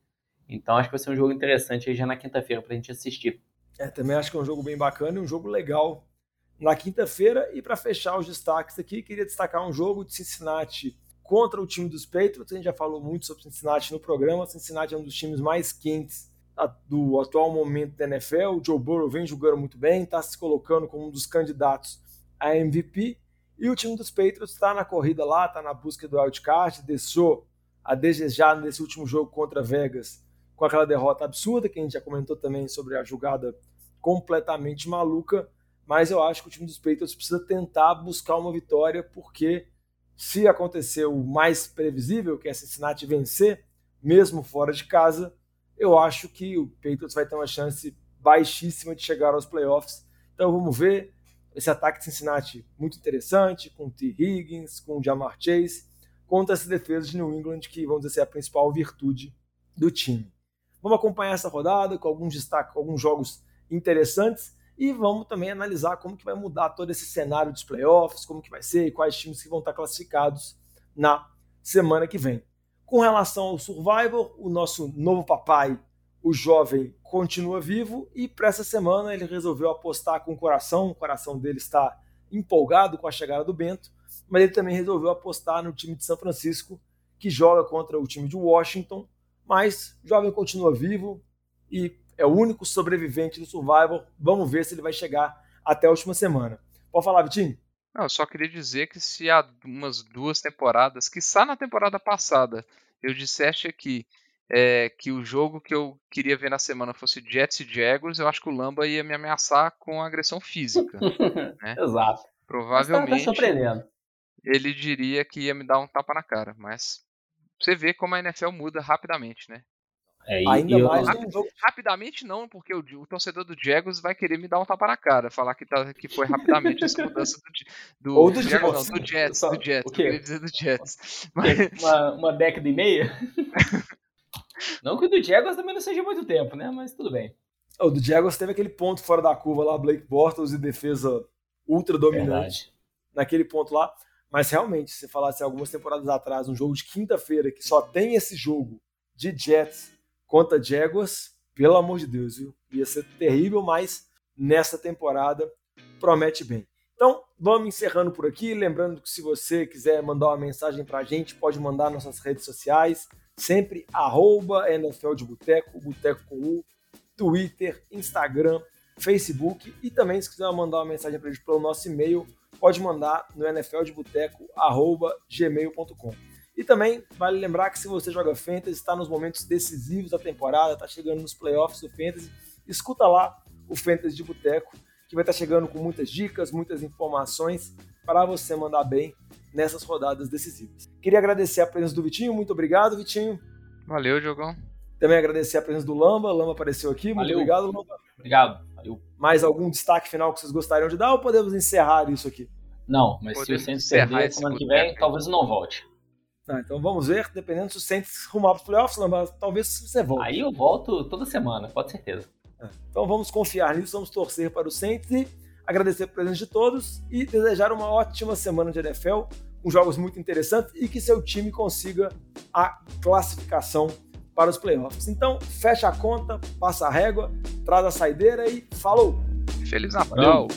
Então, acho que vai ser um jogo interessante aí já na quinta-feira para a gente assistir.
É, também acho que é um jogo bem bacana e um jogo legal na quinta-feira. E para fechar os destaques aqui, queria destacar um jogo de Cincinnati contra o time dos Patriots. A gente já falou muito sobre Cincinnati no programa. Cincinnati é um dos times mais quentes do atual momento da NFL. O Joe Burrow vem jogando muito bem, está se colocando como um dos candidatos a MVP. E o time dos Patriots está na corrida lá, está na busca do wildcard, deixou a desejar nesse último jogo contra Vegas com aquela derrota absurda, que a gente já comentou também sobre a jogada completamente maluca. Mas eu acho que o time dos Patriots precisa tentar buscar uma vitória, porque se acontecer o mais previsível, que é Cincinnati vencer, mesmo fora de casa, eu acho que o Patriots vai ter uma chance baixíssima de chegar aos playoffs. Então vamos ver esse ataque de Cincinnati muito interessante, com o T. Higgins, com o Jamar Chase, contra essa defesa de New England, que vamos dizer é a principal virtude do time. Vamos acompanhar essa rodada com alguns destaques, alguns jogos interessantes. E vamos também analisar como que vai mudar todo esse cenário dos playoffs, como que vai ser e quais times que vão estar classificados na semana que vem. Com relação ao Survivor, o nosso novo papai, o jovem, continua vivo e para essa semana ele resolveu apostar com o coração, o coração dele está empolgado com a chegada do Bento, mas ele também resolveu apostar no time de São Francisco, que joga contra o time de Washington, mas o jovem continua vivo e é o único sobrevivente do Survival. Vamos ver se ele vai chegar até a última semana. Pode falar, Vitinho?
Não, eu só queria dizer que se há umas duas temporadas, que está na temporada passada, eu disseste aqui é, que o jogo que eu queria ver na semana fosse Jets e Jaguars, eu acho que o Lamba ia me ameaçar com agressão física. né?
Exato.
Provavelmente
tá
ele diria que ia me dar um tapa na cara, mas você vê como a NFL muda rapidamente, né?
É, e, Ainda e mais
eu... jogo... Rapidamente não, porque o, o, torcedor do Jaguars vai querer me dar um tapa na cara, falar que, tá, que foi rapidamente essa mudança do, do,
Ou do,
Jaguars, não, do Jets, do Jets,
o quê?
eu queria dizer do Jets. Mas...
Uma, uma década e meia? não que o do Jaguars também não seja muito tempo, né? Mas tudo bem.
O do Jaguars teve aquele ponto fora da curva lá, Blake Bortles e defesa ultra dominante
Verdade.
naquele ponto lá. Mas realmente, se falasse algumas temporadas atrás, um jogo de quinta-feira que só tem esse jogo de Jets contra Jaguars, pelo amor de Deus, viu? Ia ser terrível, mas nessa temporada promete bem. Então, vamos encerrando por aqui. Lembrando que se você quiser mandar uma mensagem pra gente, pode mandar nas nossas redes sociais, sempre arroba NFL de Boteco, Boteco com U, Twitter, Instagram, Facebook e também se quiser mandar uma mensagem pra gente pelo nosso e-mail, pode mandar no nfldeboteco.gmail.com. E também vale lembrar que se você joga Fantasy, está nos momentos decisivos da temporada, está chegando nos playoffs do Fantasy, escuta lá o Fantasy de Boteco, que vai estar chegando com muitas dicas, muitas informações para você mandar bem nessas rodadas decisivas. Queria agradecer a presença do Vitinho, muito obrigado, Vitinho.
Valeu, Jogão.
Também agradecer a presença do Lamba, Lamba apareceu aqui, muito
Valeu.
obrigado, Lamba.
Obrigado. Valeu.
Mais algum destaque final que vocês gostariam de dar ou podemos encerrar isso aqui?
Não, mas
Podemos
se o
encerrar
perder semana que vem, talvez não volte.
Tá, então vamos ver, dependendo se o Saints rumar para os playoffs, Lamba, talvez você volte.
Aí eu volto toda semana, pode certeza.
Então vamos confiar nisso, vamos torcer para o Saints e agradecer a presença de todos e desejar uma ótima semana de NFL, com jogos muito interessantes e que seu time consiga a classificação para os playoffs. Então, fecha a conta, passa a régua, traz a saideira e falou!
Feliz Natal.
Valeu.